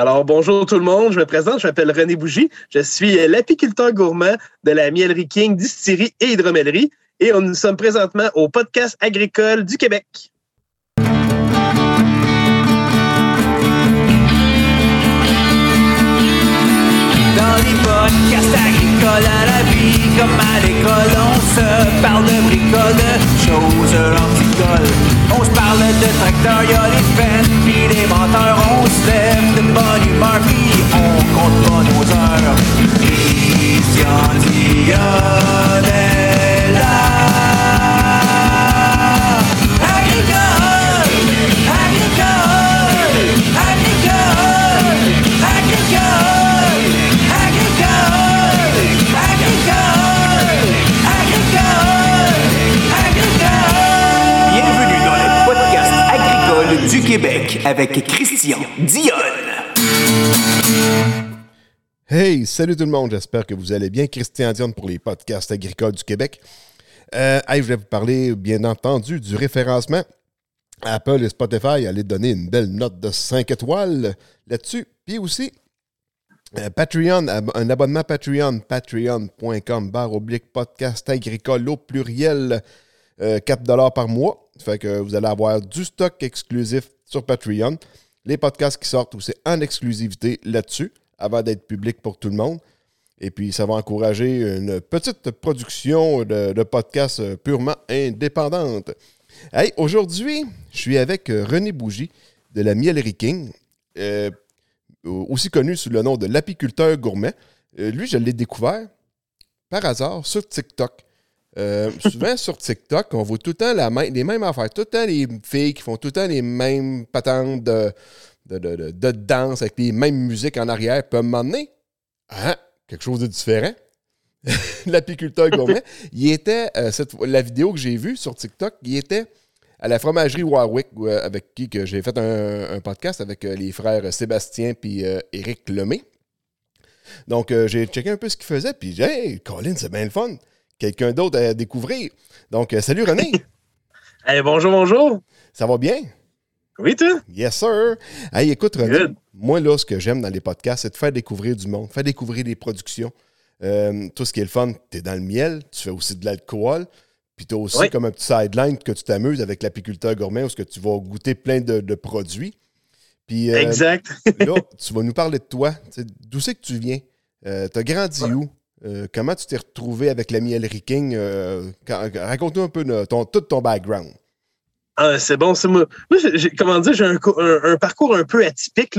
Alors, bonjour tout le monde. Je me présente, je m'appelle René Bougie. Je suis l'apiculteur gourmand de la Mielerie King, distillerie et hydromellerie. Et nous sommes présentement au podcast agricole du Québec. Dans les podcasts agricoles à la vie, comme à l'école, on se parle de bricoles, de choses anticoles. On se parle de tracteurs, y'a les fans, pis les menteurs, on se lève de bonne humeur, pis on compte pas nos heures. Christian Dion Québec avec Christian Dionne. Hey, salut tout le monde, j'espère que vous allez bien. Christian Dion pour les podcasts agricoles du Québec. Euh, je vais vous parler, bien entendu, du référencement. Apple et Spotify allaient donner une belle note de 5 étoiles là-dessus. Puis aussi, euh, Patreon, un abonnement Patreon, patreon.com, barre oblique podcast agricole au pluriel, euh, 4 par mois. Fait que vous allez avoir du stock exclusif sur Patreon. Les podcasts qui sortent aussi en exclusivité là-dessus, avant d'être public pour tout le monde. Et puis, ça va encourager une petite production de, podcasts euh, purement indépendante. Hey, aujourd'hui, je suis avec euh, René Bougie de la Mielerie King, euh, aussi connu sous le nom de l'apiculteur gourmet. Lui, je l'ai découvert par hasard sur TikTok. Euh, souvent sur TikTok, on voit tout le temps les mêmes affaires. Tout le temps les filles qui font tout le temps les mêmes patentes de, de, de- danse avec les mêmes musiques en arrière. Puis à un ah, quelque chose de différent. L'apiculteur gourmet. Il était, euh, cette la vidéo que j'ai vue sur TikTok, il était à la fromagerie Warwick, euh, avec qui j'ai fait un, un podcast avec les frères Sébastien et Éric Lemay. Donc, j'ai checké un peu ce qu'il faisait, puis j'ai hey, Colin, c'est bien le fun. Quelqu'un d'autre à découvrir. Donc, euh, salut René, Hey, bonjour, bonjour. ça va bien? Oui, toi? Yes, sir. Hey, écoute, René, Good. moi, là, ce que j'aime dans les podcasts, c'est de faire découvrir du monde, faire découvrir des productions. Euh, tout ce qui est le fun, tu es dans le miel, tu fais aussi de l'alcool, puis tu as aussi Oui. comme un petit sideline que tu t'amuses avec l'apiculteur gourmet où ce que tu vas goûter plein de, de produits. Puis euh, Exact. là, tu vas nous parler de toi. D'où c'est que tu viens? tu as grandi où? Euh, comment tu t'es retrouvé avec la Mielerie King? Euh, Raconte-nous un peu ton, tout ton background. Ah, c'est bon, c'est moi. Moi, comment dire, j'ai un, co- un- un parcours un peu atypique.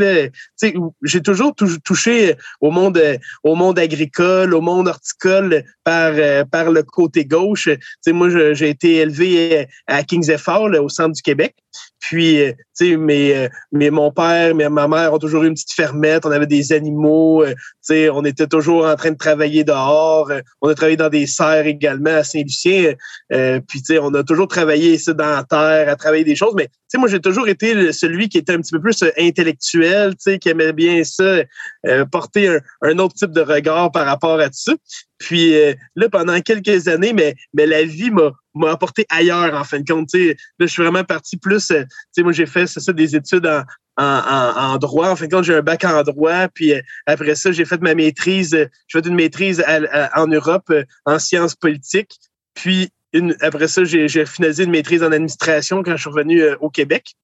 J'ai toujours tou- touché au monde, au monde agricole, au monde horticole par, euh, par le côté gauche. Moi, j'ai été élevé à Kings Effort, au centre du Québec. Puis, euh, tu sais, mes, euh, mes, mon père, mes, ma mère ont toujours eu une petite fermette. On avait des animaux. euh, tu sais, on était toujours en train de travailler dehors. on a travaillé dans des serres également à Saint-Lucien. Euh, puis, tu sais, on a toujours travaillé ici dans la terre, à travailler des choses. Mais, tu sais, moi, j'ai toujours été celui qui était un petit peu plus intellectuel, tu sais, qui aimait bien ça, euh, porter un, un autre type de regard par rapport à tout ça. Puis euh, là, pendant quelques années, mais, mais la vie m'a m'a apporté ailleurs, en fin de compte. Là, je suis vraiment parti plus... euh, moi, j'ai fait, ça, des études en, en, droit. En fin de compte, j'ai un bac en droit. Puis euh, après ça, j'ai fait ma maîtrise. euh, J'ai fait une maîtrise en Europe en sciences politiques. Puis une, après ça, j'ai finalisé une maîtrise en administration quand je suis revenu au Québec.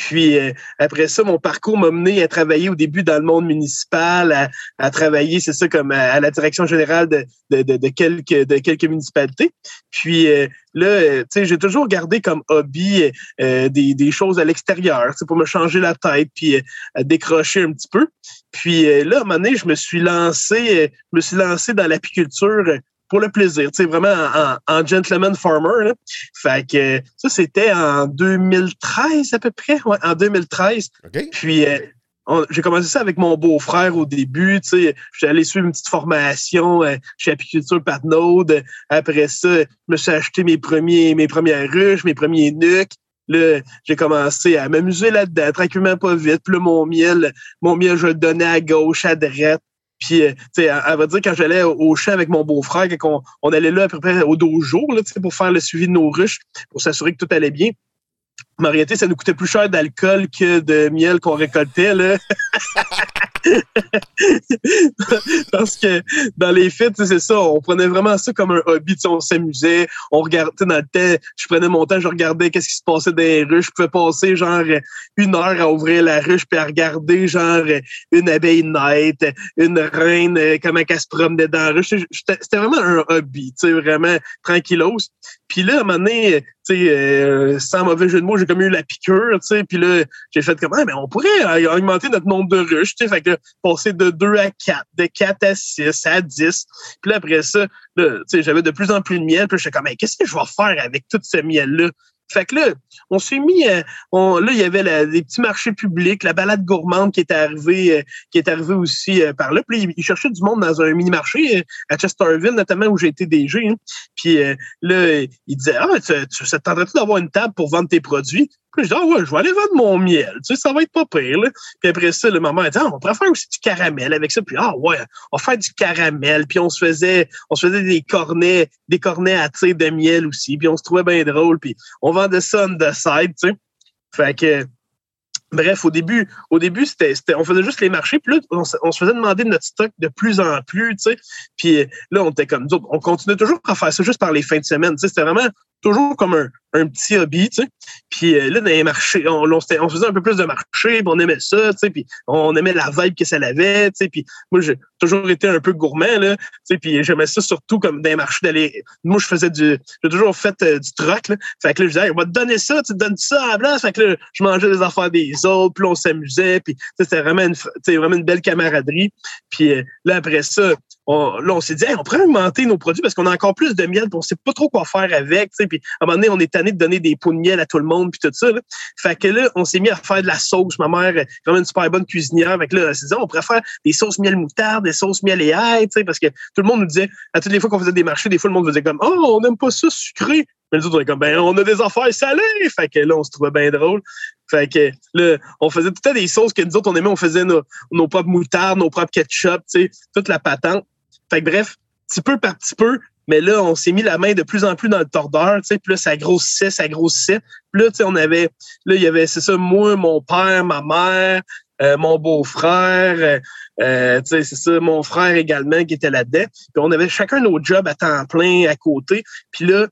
Puis euh, après ça, mon parcours m'a mené à travailler au début dans le monde municipal, à, à travailler, c'est ça, comme à, à la direction générale de, de, de, de quelques, de quelques municipalités. Puis euh, là, euh, tu sais, j'ai toujours gardé comme hobby euh, des, des choses à l'extérieur, pour me changer la tête, puis euh, décrocher un petit peu. Puis euh, là, à un moment donné, je me suis lancé, euh, je me suis lancé dans l'apiculture euh, pour le plaisir, tu sais, vraiment en, en gentleman farmer. Là. Fait que ça, c'était en 2013 à peu près, ouais, en 2013. OK? Puis euh, j'ai commencé ça avec mon beau-frère au début. Tu sais, je suis allé suivre une petite formation euh, chez Apiculture Patnaud. Après ça, je me suis acheté mes premiers, mes premières ruches, mes premiers nucs. Là, j'ai commencé à m'amuser là-dedans, tranquillement, pas vite. Puis là, mon miel, mon miel, je le donnais à gauche, à droite. Puis, euh, tu sais, elle, va dire, quand j'allais au, champ avec mon beau-frère, quand on, allait là à peu près au dojo, là, pour faire le suivi de nos ruches, pour s'assurer que tout allait bien. Mais en réalité, ça nous coûtait plus cher d'alcool que de miel qu'on récoltait. Là. Parce que dans les fêtes, c'est ça, on prenait vraiment ça comme un hobby. On s'amusait, on regardait dans le temps, je prenais mon temps, je regardais qu'est-ce qui se passait dans les ruches. Je pouvais passer genre une heure à ouvrir la ruche puis à regarder genre une abeille naître, une reine, comment elle se promenait dans la ruche. C'était vraiment un hobby, vraiment tranquillos. Puis là, à un moment donné, euh, sans mauvais jeu de mots, j'ai comme eu la piqûre, tu sais, puis là, j'ai fait comme, ah, mais on pourrait augmenter notre nombre de ruches, tu sais, fait que passer de 2 à 4, de 4 à 6, à 10. Puis là, après ça, tu sais, j'avais de plus en plus de miel, puis j'étais comme, mais qu'est-ce que je vais faire avec tout ce miel-là? Fait que là, on s'est mis, euh, on, là, il y avait la, des petits marchés publics, la balade gourmande qui est arrivée, euh, qui est arrivée aussi euh, par là. Puis ils cherchaient du monde dans un mini-marché à Chesterville, notamment où j'ai été DG. Hein. Puis là, ils disaient, ah, tu, tu, ça te tu d'avoir une table pour vendre tes produits? Puis je dis, ah ouais, je vais aller vendre mon miel. Tu sais, ça va être pas pire. Là. Puis après ça, le maman a dit, ah, on pourrait faire aussi du caramel avec ça. Puis ah ouais, on va faire du caramel. Puis on se faisait, on se faisait des cornets, des cornets à tir de miel aussi. Puis on se trouvait bien drôle. Puis on vendait ça on the side, tu sais. Fait que Bref, au début, au début, c'était, on faisait juste les marchés, puis là, on, se faisait demander notre stock de plus en plus, tu sais. Puis là, on était comme on continuait toujours à faire ça juste par les fins de semaine. Tu sais, c'était vraiment toujours comme un, un petit hobby, tu sais. Puis euh, là, dans les marchés, on, on, faisait un peu plus de marché, puis on aimait ça, tu sais, puis on aimait la vibe que ça avait, tu sais. Puis moi, j'ai toujours été un peu gourmand, là, tu sais, puis j'aimais ça surtout comme dans les marchés d'aller... Moi, je faisais du... J'ai toujours fait euh, du troc, là. Fait que là, je disais, on va te donner ça, tu te donnes ça à la place. Fait que là, je mangeais des affaires des autres, puis on s'amusait, puis c'était vraiment une, vraiment une belle camaraderie. Puis euh, là, après ça, là, on s'est dit, on pourrait augmenter nos produits parce qu'on a encore plus de miel, puis on sait pas trop quoi faire avec. Puis à un moment donné, on est tanné de donner des pots de miel à tout le monde, puis tout ça. Fait que là, on s'est mis à faire de la sauce. Ma mère est vraiment une super bonne cuisinière. Fait on s'est dit, on pourrait faire des sauces miel moutarde, des sauces miel et ail, parce que tout le monde nous disait, à toutes les fois qu'on faisait des marchés, des fois, le monde nous disait comme, oh, on n'aime pas ça sucré. Mais nous autres, on est comme, ben, on a des affaires salées. Fait que là, on se trouvait bien drôle. Fait que là, on faisait tout à des sauces que nous autres, on aimait. On faisait nos, nos propres moutardes, nos propres ketchup, tu sais, toute la patente. Fait que bref, petit peu par petit peu, mais là, on s'est mis la main de plus en plus dans le tordeur, tu sais, puis là, ça grossissait, ça grossissait. Puis là, tu sais, on avait, là, il y avait, c'est ça, moi, mon père, ma mère, euh, mon beau-frère, euh, euh, tu sais, c'est ça, mon frère également qui était là-dedans. Puis on avait chacun nos jobs à temps plein à côté. Puis là,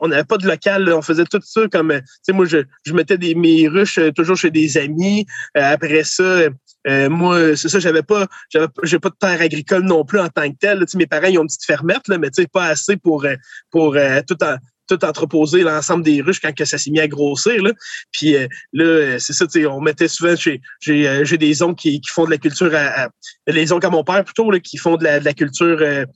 on n'avait pas de local, on faisait tout ça comme, tu sais, moi, je, je mettais mes ruches toujours chez des amis. après ça, euh, moi, c'est ça, j'avais pas, j'avais, pas de terre agricole non plus en tant que tel. mes parents, ils ont une petite fermette, là, mais tu sais, pas assez pour, euh, pour euh, tout en, tout entreposer l'ensemble des ruches quand que ça s'est mis à grossir. Là. Puis là, c'est ça, on mettait souvent chez j'ai, j'ai des oncles qui, qui font de la culture à, les oncles à mon père plutôt là, qui font de la, de la culture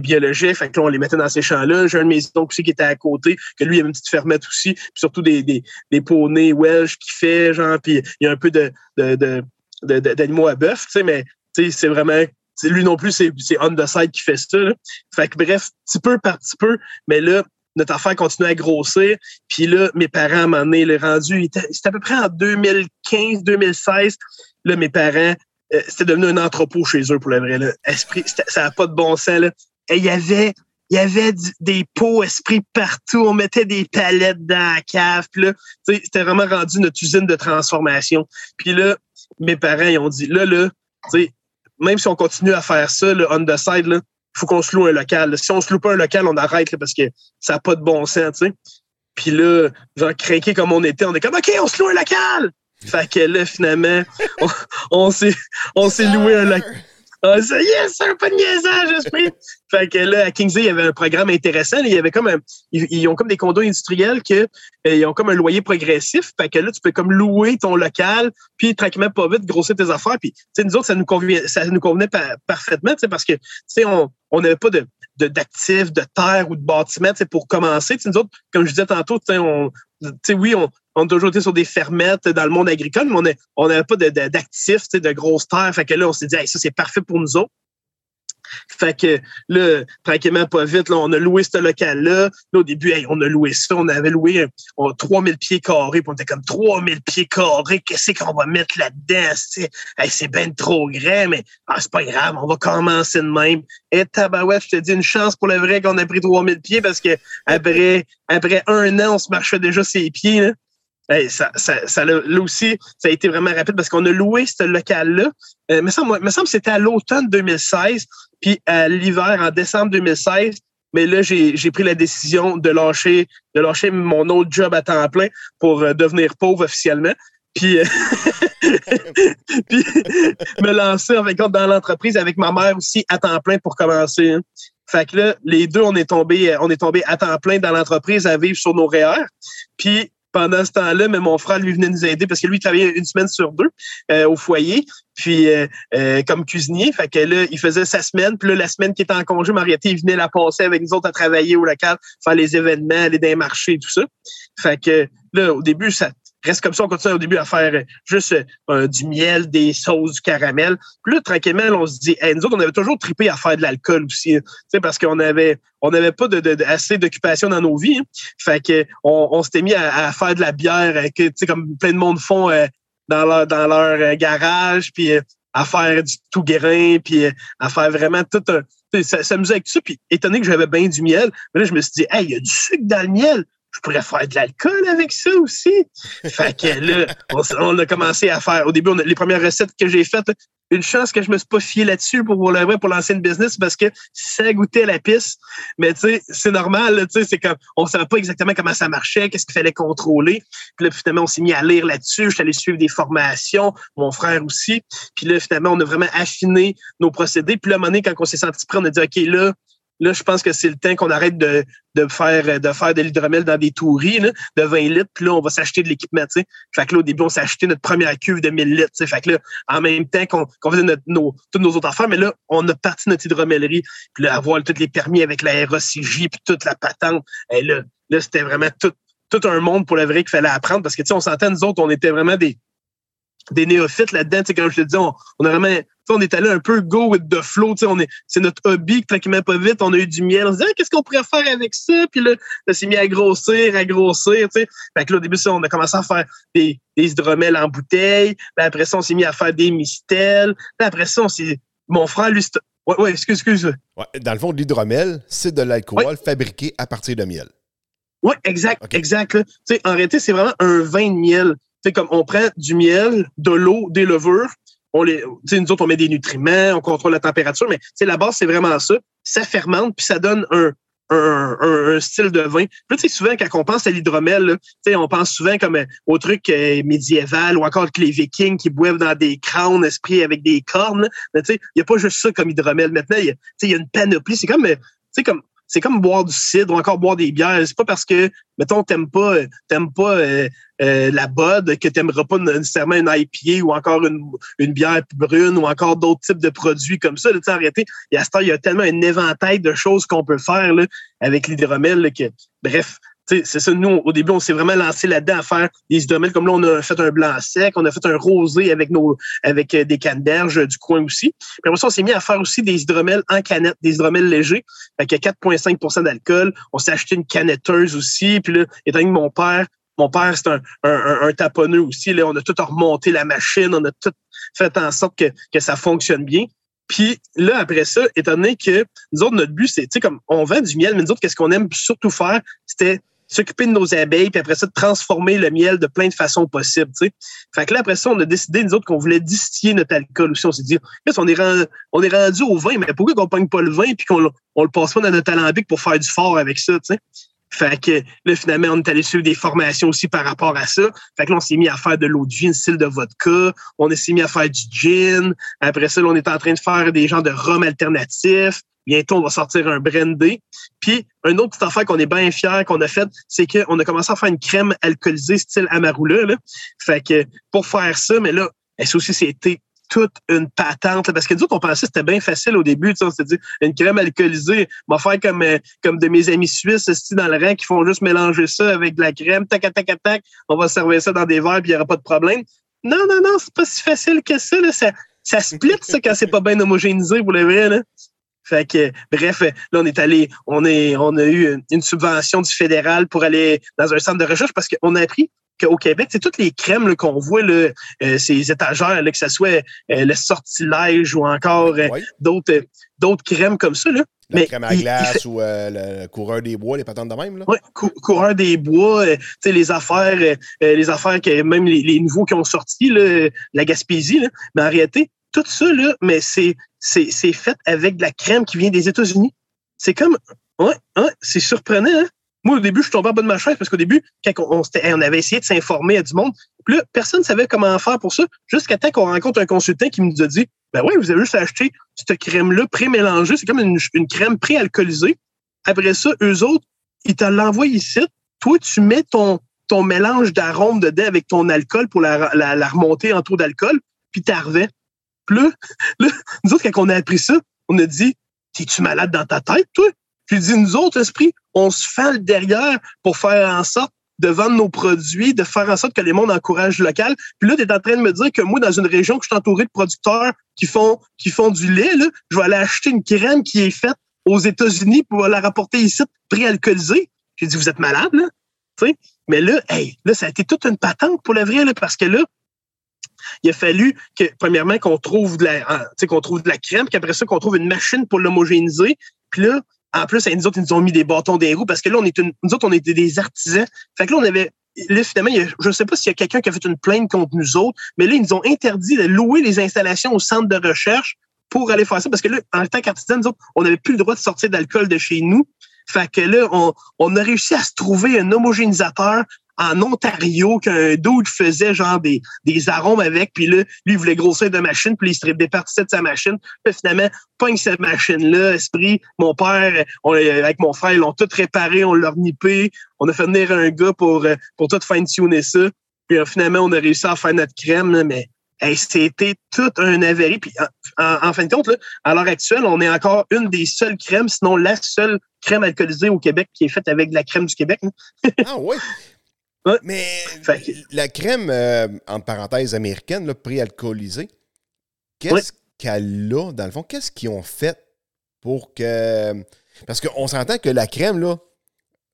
biologique. Fait que là, on les mettait dans ces champs-là. J'ai un de mes oncles aussi qui était à côté, que lui, il avait une petite fermette aussi, puis surtout des, des, des poneys Welsh qui fait, genre, puis il y a un peu de, de, de d'animaux à bœuf, tu sais, mais c'est vraiment lui non plus, c'est on the side qui fait ça. Fait que bref, petit peu par petit peu, mais là, notre affaire continue à grossir. Puis là, mes parents, à un moment donné, le rendu, c'était à peu près en 2015, 2016. Là, mes parents, euh, c'était devenu un entrepôt chez eux pour le vrai. Là. Esprit, ça n'a pas de bon sens. Là. Et il y avait, des pots esprit partout. On mettait des palettes dans la cave. Puis là, c'était vraiment rendu notre usine de transformation. Puis là, mes parents, ils ont dit, là, là, même si on continue à faire ça, le on the side, il faut qu'on se loue un local. Si on se loue pas un local, on arrête parce que ça n'a pas de bon sens, tu sais. Puis là, genre, craqué comme on était, on est comme, OK, on se loue un local! Fait que là, finalement, on, on s'est loué un local. Ah, c'est un peu de niaisage, j'espère. fait que là, à Kingsley, il y avait un programme intéressant. il y avait comme un, ils, ont comme des condos industriels que euh, ils ont comme un loyer progressif. Fait que là, tu peux comme louer ton local, puis tranquillement, pas vite, grossir tes affaires. Puis, tu sais, nous autres, ça nous convenait, ça nous convenait parfaitement, tu sais, parce que, tu sais, on, on n'avait pas de, d'actifs, de, terre ou de bâtiments pour commencer. nous autres, comme je disais tantôt, on, oui, on, on a toujours été sur des fermettes dans le monde agricole, mais on n'avait pas d'actifs, de, de grosses terres. Fait que là, on s'est dit, ça, c'est parfait pour nous autres. Fait que là, tranquillement, pas vite, là, on a loué ce local-là. Là, au début, on a loué ça. On avait loué 3000 pieds carrés. Puis on était comme 3000 pieds carrés. Qu'est-ce qu'on va mettre là-dedans? c'est bien trop grand, mais ah, c'est pas grave. On va commencer de même. Et tabarouette, je te dis une chance pour le vrai qu'on a pris 3000 pieds parce que après, après un an, on se marchait déjà ses pieds. Là. Hey, ça, ça, ça, là aussi, ça a été vraiment rapide parce qu'on a loué ce local-là. Euh, me semble, me semble que c'était à l'automne 2016, puis à l'hiver, en décembre 2016. Mais là, j'ai pris la décision de lâcher, de lâcher mon autre job à temps plein pour euh, devenir pauvre officiellement. Puis, euh, puis me lancer en fait, dans l'entreprise avec ma mère aussi à temps plein pour commencer. Hein. Fait que là, les deux, on est tombé, on est tombé à temps plein dans l'entreprise à vivre sur nos REER. Puis pendant ce temps-là, mais mon frère lui venait nous aider parce que lui il travaillait une semaine sur deux euh, au foyer, puis euh, euh, comme cuisinier. Fait que là, il faisait sa semaine, puis là, la semaine qui était en congé, Mariette, il venait la passer avec nous autres à travailler au local, faire les événements, aller dans les marchés tout ça. Fait que là, au début, ça, reste comme ça, on continue au début à faire euh, juste euh, du miel, des sauces, du caramel. Puis là, tranquillement, on se dit, nous autres, on avait toujours trippé à faire de l'alcool aussi, hein, parce qu'on avait on n'avait pas assez d'occupation dans nos vies. Hein. Fait que on, s'était mis à, faire de la bière, euh, comme plein de monde font dans leur, dans leur garage, puis à faire du tout guérin, puis à faire vraiment tout un... Ça, ça avec ça, puis étonné que j'avais bien du miel, mais là, je me suis dit, hey, il y a du sucre dans le miel je pourrais faire de l'alcool avec ça aussi. Fait que là, on, a commencé à faire. Au début, les premières recettes que j'ai faites, une chance que je me suis pas fié là-dessus pour pour, le pour lancer une business parce que ça goûtait la piste. Mais tu sais, c'est normal, tu sais, c'est comme on savait pas exactement comment ça marchait, qu'est-ce qu'il fallait contrôler. Puis là, finalement, on s'est mis à lire là-dessus. Je suis allé suivre des formations, mon frère aussi. Puis là, finalement, on a vraiment affiné nos procédés. Puis là, à un moment donné, quand on s'est senti prêt, on a dit OK, là, Là, je pense que c'est le temps qu'on arrête de, de faire de faire de l'hydromel dans des touris de 20 litres. Puis là, on va s'acheter de l'équipement. Fait que là, au début, on s'est acheté notre première cuve de 1000 litres. Fait que là, en même temps qu'on faisait notre, nos, toutes nos autres affaires, mais là, on a parti notre hydromellerie. Puis là, avoir tous les permis avec la ROCJ, puis toute la patente. Et là, là c'était vraiment tout, tout un monde pour le vrai qu'il fallait apprendre. Parce que, tu sais, on s'entend, nous autres, on était vraiment des des néophytes là-dedans. Comme je te dis, on, on a vraiment on est allé un peu go with the flow. On est, c'est notre hobby, tranquillement pas vite. On a eu du miel. On se dit, ah, qu'est-ce qu'on pourrait faire avec ça? Puis là, ça s'est mis à grossir, à grossir. Fait que là, au début, ça, on a commencé à faire des, des hydromels en bouteille. Puis après ça, on s'est mis à faire des mistels. Puis après ça, on s'est. Mon frère, lui, Ouais, ouais, excuse, excuse. Ouais, dans le fond, l'hydromel, c'est de l'alcool fabriqué à partir de miel. Oui, exact, exact. En réalité, c'est vraiment un vin de miel. C'est comme on prend du miel, de l'eau, des levures, on les, nous autres, on met des nutriments, on contrôle la température, mais la base, c'est vraiment ça. Ça fermente, puis ça donne un, un, un, style de vin. Puis sais, souvent, quand on pense à l'hydromel, on pense souvent comme euh, au truc euh, médiéval ou encore que les vikings qui boivent dans des crânes esprits avec des cornes. Mais tu sais, il n'y a pas juste ça comme hydromel. Maintenant, il y, a une panoplie. C'est comme, euh, sais, comme c'est comme boire du cidre ou encore boire des bières. C'est pas parce que, mettons, t'aimes pas, t'aimes pas euh, euh, la bod que t'aimeras pas nécessairement une IPA ou encore une, une bière brune ou encore d'autres types de produits comme ça. En réalité, il y a, il y a tellement un éventail de choses qu'on peut faire là, avec l'hydromel que, bref, c'est ça, nous, au début, on s'est vraiment lancé là-dedans à faire des hydromels. Comme là, on a fait un blanc sec, on a fait un rosé avec nos avec euh, des canneberges du coin aussi. Puis après ça, on s'est mis à faire aussi des hydromels en canette, des hydromels légers, avec 4,5% d'alcool. On s'est acheté une canetteuse aussi. Puis là, étant donné que mon père, mon père, c'est un, un, un, taponneux aussi. Là, on a tout remonté la machine, on a tout fait en sorte que, que ça fonctionne bien. Puis là, après ça, étant donné que nous autres, notre but, c'est, tu sais, comme on vend du miel, mais nous autres, qu'est-ce qu'on aime surtout faire, c'était s'occuper de nos abeilles, puis après ça, de transformer le miel de plein de façons possibles. sais. Fait que là, après ça, on a décidé, nous autres, qu'on voulait distiller notre alcool aussi. On s'est dit, on est, rendu, on est rendu au vin, mais pourquoi qu'on pogne pas le vin puis qu'on on le passe pas dans notre alambic pour faire du fort avec ça, tu sais? Fait que là, finalement, on est allé suivre des formations aussi par rapport à ça. Fait que là, on s'est mis à faire de l'eau de vie, style de vodka. On s'est mis à faire du gin. Après ça, là, on est en train de faire des genres de rhum alternatifs. Bientôt, on va sortir un brandy. Puis, un autre petit affaire qu'on est bien fiers qu'on a fait, c'est qu'on a commencé à faire une crème alcoolisée style Amarula. Là. Fait que pour faire ça, mais là, ça aussi, c'était toute une patente. parce que nous autres, on pensait que c'était bien facile au début. On s'est dit, une crème alcoolisée, va faire comme, euh, comme de mes amis suisses dans le rang qui font juste mélanger ça avec de la crème, tac, tac, tac, on va servir ça dans des verres, puis il n'y aura pas de problème. Non, non, non, c'est pas si facile que ça. Là. Ça, ça split, ça, quand c'est pas bien homogénéisé, pour le vrai. Là. Fait que, bref, là, on est allé, on est, on a eu une subvention du fédéral pour aller dans un centre de recherche parce qu'on a appris qu'au Québec, c'est toutes les crèmes qu'on voit, là, euh, ces étagères, là, que ce soit euh, le sortilège ou encore euh, Oui. d'autres euh, d'autres crèmes comme ça. Là. La Mais crème à il- il glace fait- ou euh, le coureur des bois, les patentes de même. Là. Cou- coureur des bois, euh, tu sais, les affaires, les affaires que même les, les nouveaux qui ont sorti, là, la Gaspésie, là. mais en réalité, tout ça, là, mais c'est, c'est, fait avec de la crème qui vient des États-Unis. C'est comme, ouais, ouais, c'est surprenant, hein? Moi, au début, je suis tombé en bas de ma chaise parce qu'au début, quand on, on, avait essayé de s'informer à du monde, puis là, personne ne savait comment faire pour ça, jusqu'à temps qu'on rencontre un consultant qui nous a dit, ben oui, vous avez juste acheté cette crème-là pré-mélangée, c'est comme une, une crème pré-alcoolisée. Après ça, eux autres, ils te l'envoient ici. Toi, tu mets ton, ton mélange d'arômes dedans avec ton alcool pour la, la, la remonter en taux d'alcool, puis t'arrivais. Là, nous autres, quand on a appris ça, on a dit T'es-tu malade dans ta tête, toi? Puis dit, nous autres, esprit, on se fait derrière pour faire en sorte de vendre nos produits, de faire en sorte que les mondes encouragent le local. Puis là, tu es en train de me dire que moi, dans une région que je suis entouré de producteurs qui font, qui font du lait, là, je vais aller acheter une crème qui est faite aux États-Unis pour la rapporter ici pré-alcoolisée. J'ai dit, vous êtes malade, là? Tu sais? Mais là, hey, là, ça a été toute une patente pour le vrai, là, parce que là, il a fallu que, premièrement, qu'on trouve de la, hein, qu'on trouve de la crème, qu'après ça, qu'on trouve une machine pour l'homogénéiser. Puis là, en plus, nous autres, ils nous ont mis des bâtons des roues parce que là, on est nous autres, on était des artisans. Fait que là, on avait, là, finalement, je ne sais pas s'il y a quelqu'un qui a fait une plainte contre nous autres, mais là, ils nous ont interdit de louer les installations au centre de recherche pour aller faire ça parce que là, en tant qu'artisans, nous autres, on n'avait plus le droit de sortir d'alcool de chez nous. Fait que là, on, on a réussi à se trouver un homogénésateur en Ontario qu'un dude faisait genre des, des arômes avec, puis là, lui, il voulait grossir de machine, puis il se départissait de sa machine. Puis finalement, pogne cette machine-là, esprit. Mon père, on, avec mon frère, ils l'ont tout réparé, on l'a nippé. On a fait venir un gars pour, euh, pour tout fine-tuner ça. Puis euh, finalement, on a réussi à faire notre crème, là, mais c'était tout un avéri. Puis en, en- en fin de compte, là, à l'heure actuelle, on est encore une des seules crèmes, sinon la seule crème alcoolisée au Québec qui est faite avec de la crème du Québec. hein. Ah oui. Ouais. Mais que- la crème, euh, entre parenthèses, américaine, pré-alcoolisée, qu'est-ce Ouais. qu'elle a, dans le fond? Qu'est-ce qu'ils ont fait pour que. Parce qu'on s'entend que la crème, là,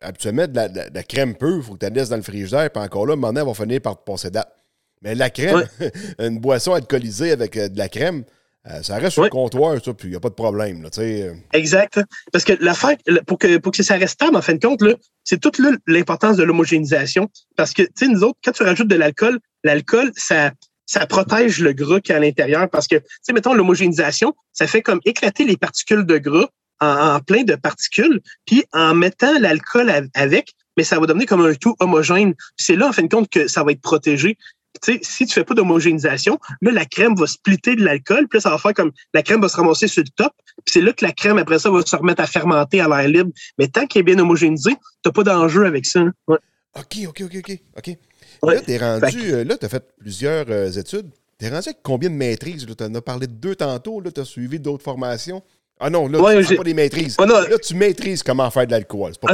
habituellement, de la, de crème pure, il faut que tu la laisses dans le frigidaire, puis encore là, donné, elle va finir par te passer date. Mais la crème, une boisson alcoolisée avec euh, de la crème, euh, ça reste sur le comptoir, ça, puis il n'y a pas de problème. Là, euh. Exact. Parce que l'affaire, pour que, pour que ça reste stable, en fin de compte, c'est toute l'importance de l'homogénéisation. Parce que, tu sais, nous autres, quand tu rajoutes de l'alcool, l'alcool, ça, ça protège le gras qui est à l'intérieur. Parce que, tu sais, mettons, l'homogénéisation, ça fait comme éclater les particules de gras en, en plein de particules. Puis, en mettant l'alcool av- avec, mais ça va devenir comme un tout homogène. C'est là, en fin de compte, que ça va être protégé. Tu sais, si tu fais pas d'homogénéisation, là, la crème va splitter de l'alcool, puis là, ça va faire comme la crème va se ramasser sur le top, puis c'est là que la crème, après ça, va se remettre à fermenter à l'air libre. Mais tant qu'elle est bien homogénéisée, t'as pas d'enjeu avec ça. hein. Ouais. OK, OK, OK, OK. OK. Ouais. Là, t'es rendu. euh, Là, tu as fait plusieurs euh, études. T'es rendu avec combien de maîtrises? Tu en as parlé de deux tantôt. Là, tu as suivi d'autres formations. Ah non, là, Ouais, tu fais pas des maîtrises. Oh non. Là, tu maîtrises comment faire de l'alcool. C'est pas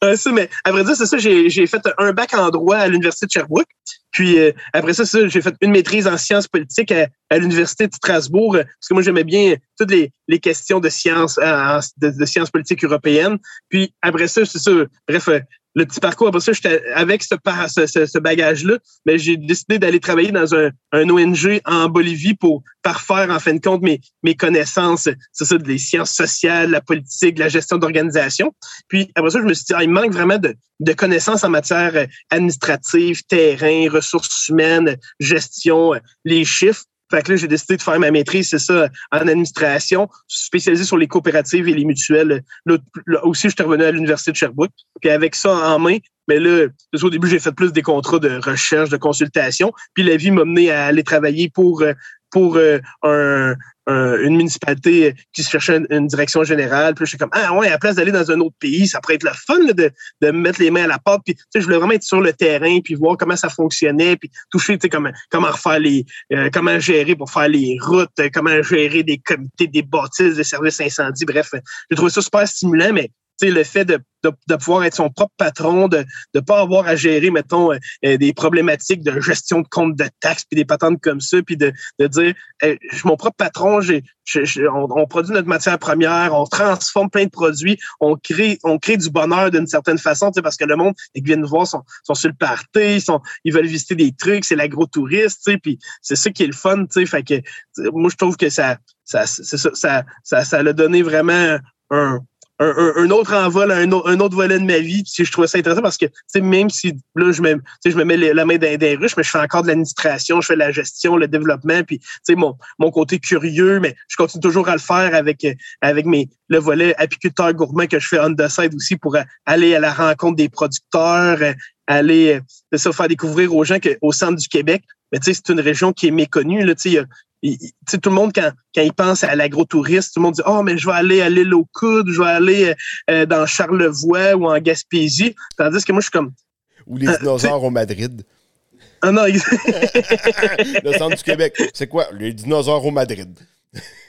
Ah, ça, mais après ça, c'est ça, j'ai fait un bac en droit à l'Université de Sherbrooke. Puis euh, après ça, ça j'ai fait une maîtrise en sciences politiques à, à l'Université de Strasbourg, euh, parce que moi, j'aimais bien toutes les, les questions de sciences, euh, en- de, de sciences politiques européennes. Puis après ça, c'est ça, bref, euh, le petit parcours, après ça, j'étais avec ce, ce, ce- bagage-là, mais j'ai décidé d'aller travailler dans un, un ONG en Bolivie pour parfaire, en fin de compte, mes, mes connaissances, c'est ça, des sciences sociales, la politique, la gestion d'organisation. Puis après ça, je me suis dit, ah, il manque vraiment de, de connaissances en matière euh, administrative, terrain, ressources humaines, gestion, euh, les chiffres. Fait que là, j'ai décidé de faire ma maîtrise, c'est ça, en administration, spécialisée sur les coopératives et les mutuelles. Là, là aussi, je suis revenu à l'Université de Sherbrooke. Puis avec ça en main, mais là, au début, j'ai fait plus des contrats de recherche, de consultation. Puis la vie m'a mené à aller travailler pour, euh, pour euh, un, un- une municipalité qui se cherchait une, direction générale. Puis là, j'étais comme, ah ouais, à la place d'aller dans un autre pays, ça pourrait être le fun là, de, de me mettre les mains à la pâte. Puis, tu sais, je voulais vraiment être sur le terrain, puis voir comment ça fonctionnait, puis toucher, tu sais, comment, comment refaire les, euh, comment gérer pour faire les routes, comment gérer des comités, des bâtisses, des services incendies. Bref, j'ai trouvé ça super stimulant, mais sais, le fait de, de, de, pouvoir être son propre patron, de ne pas avoir à gérer, mettons, euh, euh, des problématiques de gestion de compte de taxes, puis des patentes comme ça, puis de, de dire, je suis mon propre patron, j'ai, on, on, produit notre matière première, on transforme plein de produits, on crée, on crée du bonheur d'une certaine façon, parce que le monde, ils viennent nous voir, sont, sont sur le party, ils, sont, ils veulent visiter des trucs, c'est l'agro-touriste, puis c'est ça qui est le fun, tu fait que moi, je trouve que ça, ça, ça, ça, ça, ça l'a donné vraiment un, un, un, autre envol, un, un, autre volet de ma vie. Puis, je trouvais ça intéressant parce que même si là, je me, je me mets la main dans des ruches, mais je fais encore de l'administration, je fais de la gestion, le développement, puis mon, mon côté curieux, mais je continue toujours à le faire avec, avec mes, le volet apiculteur gourmand que je fais on the side aussi pour aller à la rencontre des producteurs, aller ça, faire découvrir aux gens qu'au centre du Québec, mais c'est une région qui est méconnue. Là, il y a, tout le monde, quand, quand il pense à l'agrotourisme, tout le monde dit Oh, mais je vais aller à l'île aux Coudes, je vais aller euh, dans Charlevoix ou en Gaspésie. Tandis que moi, je suis comme. Ou les dinosaures au Madrid. Ah non, Le centre du Québec. C'est quoi? Les dinosaures au Madrid.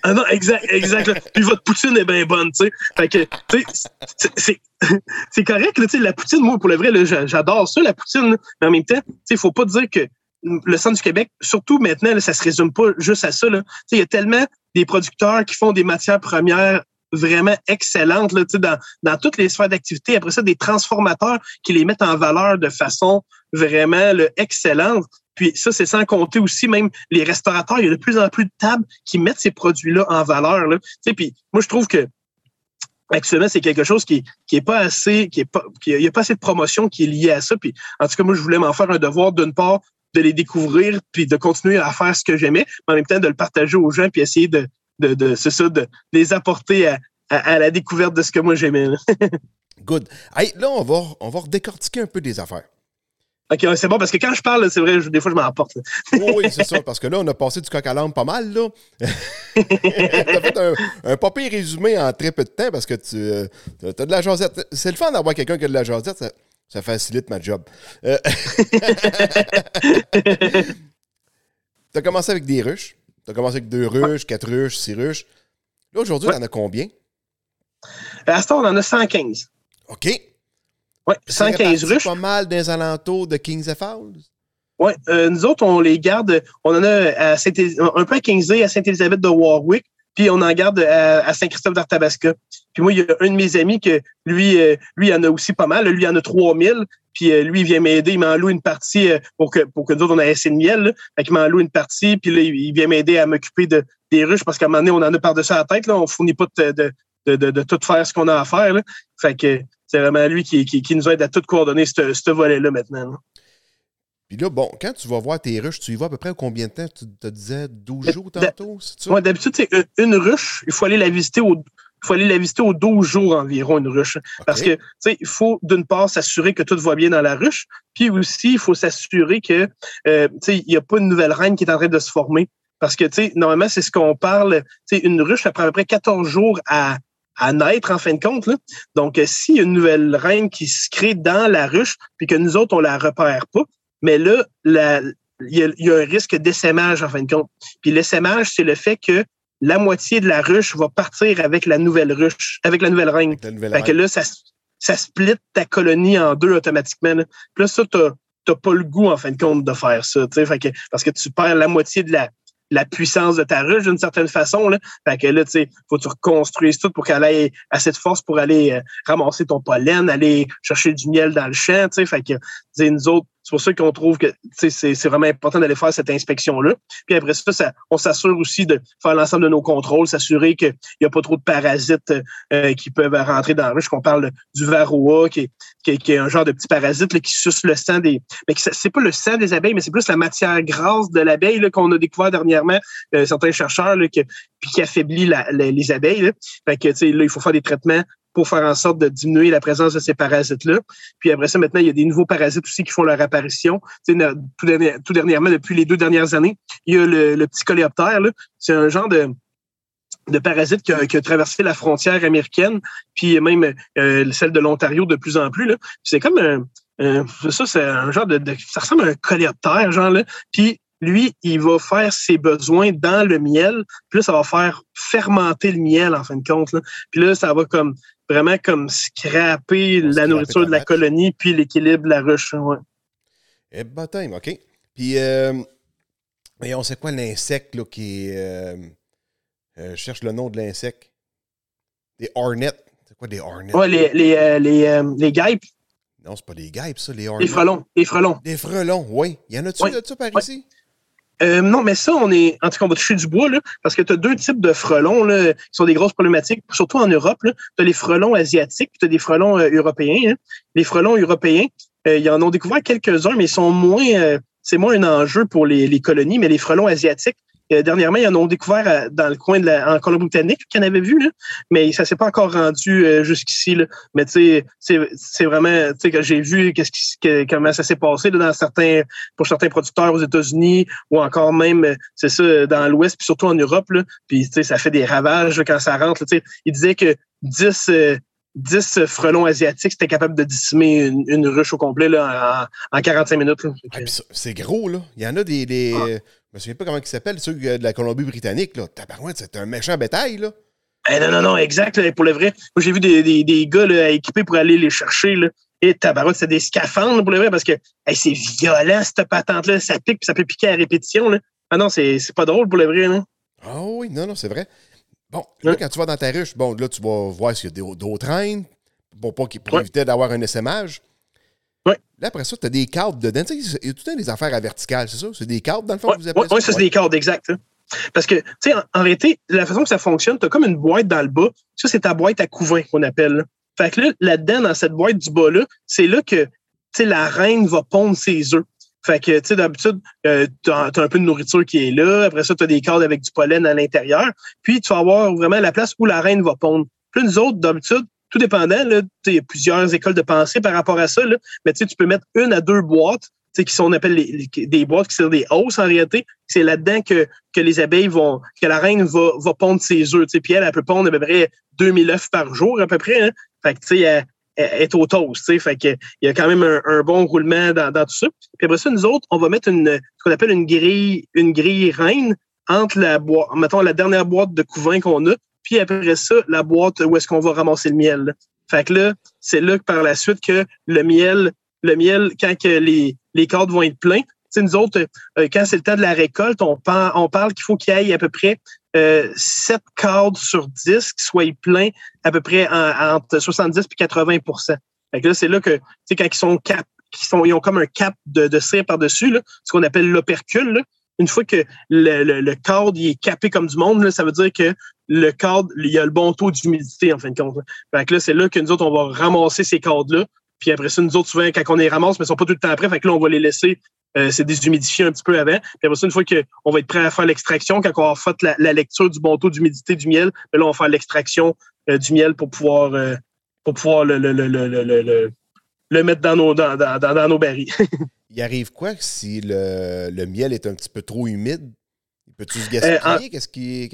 Ah non, exact, exact. Puis votre poutine est bien bonne, tu sais. Fait que, tu sais, c'est correct, tu sais, la poutine, moi, pour le vrai, j'adore ça, la poutine. Mais en même temps, tu sais, faut pas dire que le centre du Québec, surtout maintenant, là, ça se résume pas juste à ça. Il y a tellement des producteurs qui font des matières premières vraiment excellentes là, dans, dans toutes les sphères d'activité. Après ça, des transformateurs qui les mettent en valeur de façon vraiment excellente. Puis ça, c'est sans compter aussi même les restaurateurs. Il y a de plus en plus de tables qui mettent ces produits-là en valeur. Là. Puis moi, je trouve que actuellement, c'est quelque chose qui, qui est pas assez, qui est pas, qui, il y a pas assez de promotion qui est liée à ça. Puis en tout cas, moi, je voulais m'en faire un devoir d'une part de les découvrir puis de continuer à faire ce que j'aimais, mais en même temps de le partager aux gens puis essayer de, de, de c'est ça, de, les apporter à, à, la découverte de ce que moi j'aimais. Good. Hey, là, on va, on va redécortiquer un peu des affaires. OK, c'est bon, parce que quand je parle, c'est vrai, des fois, je m'emporte. oui, c'est ça, parce que là, on a passé du coq à l'âme pas mal, là. a fait un, un papier résumé en très peu de temps, parce que tu euh, as de la jasette. C'est le fun d'avoir quelqu'un qui a de la jasette. Ça, facilite ma job. Euh... tu as commencé avec des ruches. Tu as commencé avec deux ruches, quatre ruches, six ruches. Là, aujourd'hui, ouais. tu en as combien? À ce temps, on en a 115. OK. Oui, 115 ruches. pas mal des alentours de Kings Falls. Oui, euh, nous autres, on les garde, on en a à Saint un peu à Kingsley, à Sainte-Élisabeth de Warwick, puis on en garde à, à Saint-Christophe d'Arthabasca. Puis moi, il y a un de mes amis que lui, euh, lui, il en a aussi pas mal. Lui, il en a 3000. Puis euh, lui, il vient m'aider, il m'en loue une partie euh, pour que pour que nous autres, on ait assez de miel. Fait qu'il m'en loue une partie, puis là, il vient m'aider à m'occuper de, des ruches parce qu'à un moment donné, on en a par-dessus la tête. Là. On fournit pas de, de, de, de, tout faire ce qu'on a à faire. Fait que c'est vraiment lui qui, qui, nous aide à tout coordonner ce, ce volet-là maintenant. Puis là, bon, quand tu vas voir tes ruches, tu y vas à peu près combien de temps? Tu te disais 12 jours tantôt, c'est ça? D'habitude, c'est une ruche, il faut aller la visiter au, il faut aller la visiter aux 12 jours environ, une ruche. Okay. Parce que, tu sais, il faut d'une part s'assurer que tout va bien dans la ruche, puis aussi, il faut s'assurer que, euh, tu sais, il n'y a pas une nouvelle reine qui est en train de se former. Parce que, tu sais, normalement, c'est ce qu'on parle, tu sais, une ruche, ça prend à peu près 14 jours à, à naître, en fin de compte. Là. Donc, euh, s'il y a une nouvelle reine qui se crée dans la ruche, puis que nous autres, on la repère pas, mais là, la, il, y a, il y a un risque d'essaimage, en fin de compte. Puis l'essaimage, c'est le fait que la moitié de la ruche va partir avec la nouvelle ruche, avec la nouvelle reine. La nouvelle fait reine. que là, ça, ça split ta colonie en deux automatiquement. Là. Puis là, ça, t'as, t'as pas le goût, en fin de compte, de faire ça. Fait que, parce que tu perds la moitié de la, la puissance de ta ruche d'une certaine façon. Là. Fait que là, tu sais, faut que tu reconstruises tout pour qu'elle ait assez de force pour aller euh, ramasser ton pollen, aller chercher du miel dans le champ. Tu sais, fait que nous autres, c'est pour ça qu'on trouve que c'est vraiment important d'aller faire cette inspection-là. Puis après ça, ça on s'assure aussi de faire l'ensemble de nos contrôles, s'assurer qu'il n'y a pas trop de parasites euh, qui peuvent rentrer dans la ruche. Qu'on parle du varroa, qui est, qui, est, qui est, un genre de petit parasite là, qui suce le sang des. Mais c'est pas le sang des abeilles, mais c'est plus la matière grasse de l'abeille qu'on a découvert dernièrement, euh, certains chercheurs, là, puis qui affaiblit la, les abeilles. Là. Fait que, là, il faut faire des traitements pour faire en sorte de diminuer la présence de ces parasites-là. Puis après ça, maintenant, il y a des nouveaux parasites aussi qui font leur apparition. Tout, tout dernièrement, depuis les deux dernières années, il y a le, le petit coléoptère. C'est un genre de, de parasite qui a, traversé la frontière américaine, puis même euh, celle de l'Ontario de plus en plus. C'est comme un, un ça, c'est un genre de, de, ça ressemble à un coléoptère, genre là. Puis lui, il va faire ses besoins dans le miel, puis là, ça va faire fermenter le miel, en fin de compte. Là. Puis là, ça va comme vraiment comme scraper la nourriture de la colonie puis l'équilibre de la ruche. Ouais. Eh, baptême, OK. Puis, euh, mais on sait quoi l'insecte là, qui euh, euh, je cherche le nom de l'insecte. Des hornets. C'est quoi des hornets? Ouais, les, les, euh, les, les guêpes, Non, c'est pas des guêpes, ça, les hornets. les frelons, les frelons. Des frelons, oui. Y en a-tu Ouais. de ça par Ouais. ici? Euh, non, mais ça, on est. En tout cas, on va toucher du bois, là, parce que tu as deux types de frelons là, qui sont des grosses problématiques, surtout en Europe. Tu as les frelons asiatiques, tu as des frelons euh, européens. hein. Les frelons européens, euh, ils en ont découvert quelques-uns, mais ils sont moins. euh, c'est moins un enjeu pour les, les colonies, mais les frelons asiatiques, euh, dernièrement, ils en ont découvert euh, dans le coin de la, en Colombie-Britannique, qu'on avait vu, là, mais ça s'est pas encore rendu euh, jusqu'ici. là. Mais tu sais, c'est vraiment, tu sais, j'ai vu qu'est-ce qui, que- comment ça s'est passé là, dans certains, pour certains producteurs aux États-Unis ou encore même, c'est ça, dans l'Ouest, puis surtout en Europe. Là, puis tu sais, ça fait des ravages là, quand ça rentre. tu sais. Il disait que 10, euh, 10 frelons asiatiques, c'était capable de décimer une, une ruche au complet là, en, en 45 minutes. Ah, c'est gros, là. Il y en a des. des Ah. Je me souviens pas comment ils s'appellent, ceux de la Colombie-Britannique, là. Tabarouette, c'est un méchant bétail, là. Eh, non, non, non, exact. là, pour le vrai, moi, j'ai vu des, des, des gars là, équipés pour aller les chercher. Là. Et tabarouette, c'est des scaphandres pour le vrai parce que hey, c'est violent, cette patente-là. Ça pique puis ça peut piquer à répétition. Là. Ah non, c'est pas drôle pour le vrai. Là. Ah oui, non, non, c'est vrai. Bon, là, quand tu vas dans ta ruche, bon, là, tu vas voir s'il y a d'autres reines pour, pas qu'il- pour Ouais. éviter d'avoir un essaimage. Ouais. Là, après ça, tu as des câbles dedans. Tu sais, il y a tout le temps des affaires à verticale, c'est ça? C'est des câbles, dans le fond, Ouais, que vous appelez ouais, ça, c'est des cordes, exact. hein. Parce que, tu sais, en, en réalité, la façon que ça fonctionne, tu as comme une boîte dans le bas. Ça, c'est ta boîte à couvain qu'on appelle. là. Fait que là, là-dedans, dans cette boîte du bas-là, c'est là que, tu sais, la reine va pondre ses œufs. Fait que, tu sais, d'habitude, euh, tu as, un peu de nourriture qui est là. Après ça, tu as des cordes avec du pollen à l'intérieur. Puis, tu vas avoir vraiment la place où la reine va pondre. Puis, nous autres, d'habitude, tout dépendant, il y a plusieurs écoles de pensée par rapport à ça, là, mais tu peux mettre une à deux boîtes, qui sont, on appelle les- les- des boîtes qui sont des hausses en réalité. C'est là-dedans que, que les abeilles vont, que la reine va, va pondre ses œufs. Puis elle, elle peut pondre à peu près 2000 œufs par jour, à peu près. Hein. Fait que, tu sais, elle, elle est au toast. Fait que, il y a quand même un, un bon roulement dans, dans tout ça. Puis après ça, nous autres, on va mettre une, ce qu'on appelle une grille, une grille reine entre la boîte, mettons, la dernière boîte de couvain qu'on a, puis après ça, la boîte où est-ce qu'on va ramasser le miel. Fait que là, c'est là que par la suite que le miel, le miel, quand que les, les cadres vont être pleins, tu sais, nous autres, euh, quand c'est le temps de la récolte, on, par- on parle qu'il faut qu'il y ait à peu près euh, 7 cadres sur 10 qui soient pleins à peu près en- entre 70 et 80% Fait que là, c'est là que, quand ils sont cap, ils ont comme un cap de, de cire par-dessus, ce qu'on appelle l'opercule. Une fois que le, le, le cadre il est capé comme du monde, là, ça veut dire que le cadre, il y a le bon taux d'humidité, en fin de compte. Fait que là, c'est là que nous autres, on va ramasser ces cadres-là. Puis après ça, nous autres, souvent, quand on les ramasse, mais ils sont pas tout le temps prêts, fait que là, on va les laisser euh, se déshumidifier un petit peu avant. Puis après ça, une fois qu'on va être prêt à faire l'extraction, quand on va faire la, la lecture du bon taux d'humidité du miel, ben là, on va faire l'extraction euh, du miel pour pouvoir, euh, pour pouvoir le, le, le, le, mettre dans nos, dans, dans, dans, nos barils. Il arrive quoi si le, le miel est un petit peu trop humide? Peux-tu se gaspiller? Euh, en- Qu'est-ce qui.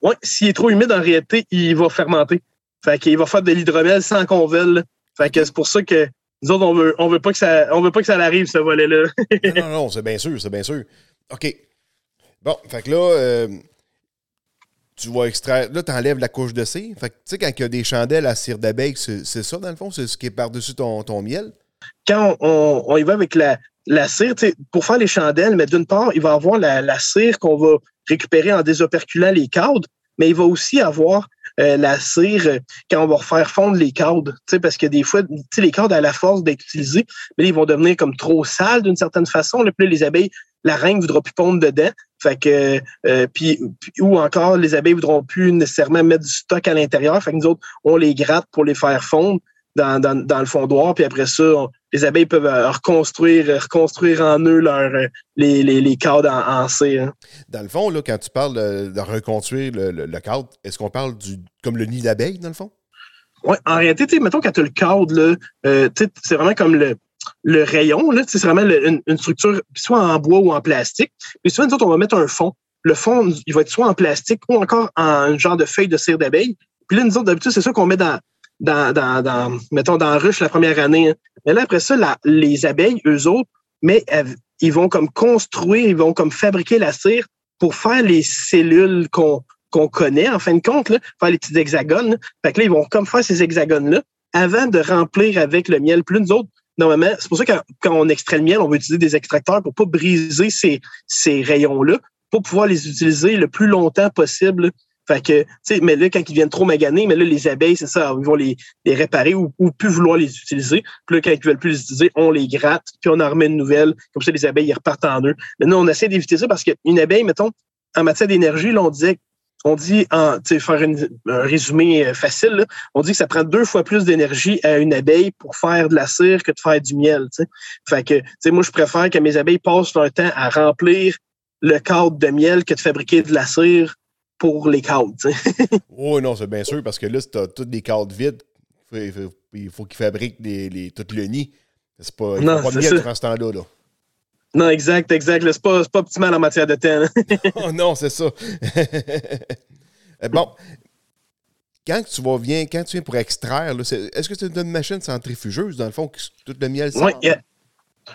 Ouais, s'il est trop humide, en réalité, il va fermenter. Fait qu'il va faire de l'hydromel sans qu'on veuille. Fait que c'est pour ça que nous autres, on veut, on veut pas que ça, on veut pas que ça arrive, ce volet-là. Non, non, non, c'est bien sûr, c'est bien sûr. OK. Bon, fait que là, euh, tu vas extraire. Là, tu enlèves la couche de cire. Fait que, tu sais, quand il y a des chandelles à cire d'abeille, c'est ça, dans le fond? C'est ce qui est par-dessus ton, ton miel? Quand on, on- y va avec la, la cire, pour faire les chandelles, mais d'une part, il va avoir la, la cire qu'on va récupérer en désoperculant les cadres, mais il va aussi avoir euh, la cire euh, quand on va refaire fondre les sais, Parce que des fois, les cadres, à la force d'être utilisés, mais ils vont devenir comme trop sales d'une certaine façon. Là, puis là, les abeilles, la reine ne voudra plus pondre dedans. Fait que, euh, puis, ou encore, les abeilles ne voudront plus nécessairement mettre du stock à l'intérieur. Fait que nous autres, on les gratte pour les faire fondre dans, dans, dans le fondoir. Puis après ça, on- les abeilles peuvent euh, reconstruire, reconstruire en eux leur, euh, les, les, les cadres en, en cire. hein. Dans le fond, là, quand tu parles de, de reconstruire le, le- le cadre, est-ce qu'on parle du comme le nid d'abeille, dans le fond? Ouais, en réalité, mettons, quand tu as le cadre, euh, c'est vraiment comme le, le rayon, là, c'est vraiment une, structure soit en bois ou en plastique. Puis souvent, nous autres, on va mettre un fond. Le fond, il va être soit en plastique ou encore en genre de feuille de cire d'abeille. Puis là, nous autres, d'habitude, c'est ça qu'on met dans, dans, dans, mettons, dans la ruche la première année. hein. Mais là, après ça, les abeilles, eux autres, mais elles- ils vont comme construire, ils vont comme fabriquer la cire pour faire les cellules qu'on qu'on connaît, en fin de compte, là, faire les petits hexagones. Là. Fait que là, ils vont comme faire ces hexagones-là avant de remplir avec le miel. Plus nous autres, normalement, c'est pour ça que quand, on extrait le miel, on va utiliser des extracteurs pour pas briser ces, ces rayons-là, pour pouvoir les utiliser le plus longtemps possible. Fait que, tu sais, mais là, quand ils viennent trop maganer, mais là, les abeilles, c'est ça, ils vont les, les réparer ou, ou plus vouloir les utiliser. Puis là, quand ils veulent plus les utiliser, on les gratte, puis on en remet une nouvelle. Comme ça, les abeilles, ils repartent en eux. Maintenant, on essaie d'éviter ça parce qu'une abeille, mettons, en matière d'énergie, là, on disait, on dit, en, tu faire une- un résumé euh, facile, là, on dit que ça prend deux fois plus d'énergie à une abeille pour faire de la cire que de faire du miel, tu sais. Fait que, tu moi, je préfère que mes abeilles passent leur temps à remplir le cadre de miel que de fabriquer de la cire pour les cadres, tu. Oh non, c'est bien sûr, parce que là, si t'as toutes des cadres vides, il faut, il faut qu'ils fabriquent les, les- tout le nid. C'est pas, il Non, faut pas de miel durant ce temps-là. Là. Non, exact, exact. C'est pas, pas optimal en matière de temps. oh non, c'est ça. Bon, quand tu vas viens, quand tu viens pour extraire, est-ce que c'est une machine centrifugeuse, dans le fond, que tout le miel sort? Ouais, il y a-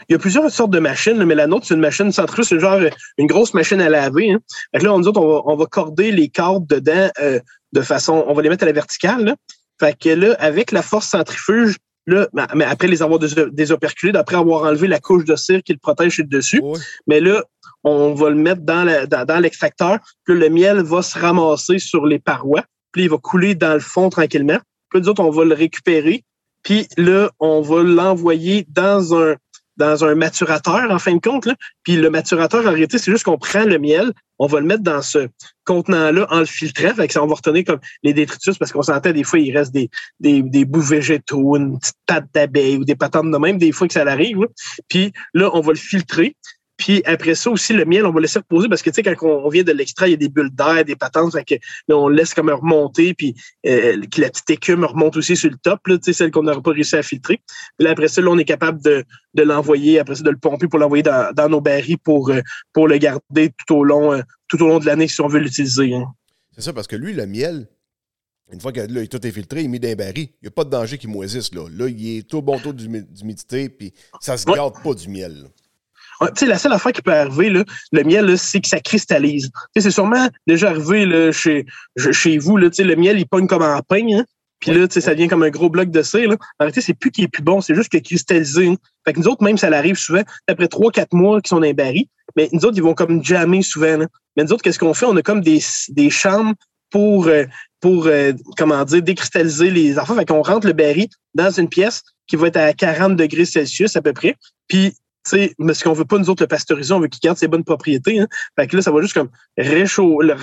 il y, a plusieurs sortes de machines, mais la nôtre, c'est une machine centrifugeuse, c'est genre euh, une grosse machine à laver. Hein. Fait que là, on, nous autres, on va, on va corder les cordes dedans euh, de façon, on va les mettre à la verticale. Là. Fait que là, avec la force centrifuge, là, mais- après les avoir dés- désoperculés, d'après avoir enlevé la couche de cire qui le protège sur le dessus, mais là, on va le mettre dans, la- dans, dans l'extracteur. Puis le miel va se ramasser sur les parois. Puis il va couler dans le fond tranquillement. Puis nous autres, on va le récupérer. Puis là, on va l'envoyer dans un dans un maturateur, en fin de compte. Puis le maturateur, en réalité, c'est juste qu'on prend le miel, on va le mettre dans ce contenant-là en le filtrant. Fait que ça, va retenir comme les détritus, parce qu'on s'entend des fois, il reste des, des, des bouts végétaux, une petite patte d'abeille ou des patentes de même, des fois que ça arrive. Puis là, on va le filtrer. Puis après ça aussi, le miel, on va le laisser reposer parce que, tu sais, quand on vient de l'extrait, il y a des bulles d'air, des patentes. Fait que là, on laisse comme remonter, puis euh, que la petite écume remonte aussi sur le top, là, tu sais, celle qu'on n'aurait pas réussi à filtrer. Puis là, après ça, là, on est capable de, de l'envoyer, après ça, de le pomper pour l'envoyer dans, dans nos barils pour, euh, pour le garder tout au long, euh, tout au long de l'année si on veut l'utiliser. hein. C'est ça, parce que lui, le miel, une fois que là, tout est filtré, il est mis dans un baril. Il n'y a pas de danger qu'il moisisse. Là, là il est tout bon taux d'humi- d'humidité, puis ça se Ouais. garde pas du miel. là. Ouais, tu sais, la seule affaire qui peut arriver, là, le miel, là, c'est que ça cristallise. C'est sûrement déjà arrivé là, chez, chez vous, là, le miel, il pogne comme en pain, hein. Puis là, ça devient comme un gros bloc de cire. Là. En réalité, c'est plus qu'il est plus bon, c'est juste qu'il est cristallisé. hein. Fait que nous autres, même, ça l'arrive souvent, après trois, quatre mois qu'ils sont dans les barils, mais nous autres, ils vont comme jammer souvent. Mais nous autres, qu'est-ce qu'on fait? On a comme des, des chambres pour, euh, pour euh, comment dire, décristalliser les enfants. Fait qu'on rentre le baril dans une pièce qui va être à 40 degrés Celsius à peu près. Puis sais, parce qu'on veut pas nous autres le pasteuriser, on veut qu'il garde ses bonnes propriétés. Hein. Fait que là, ça va juste comme réchauffer,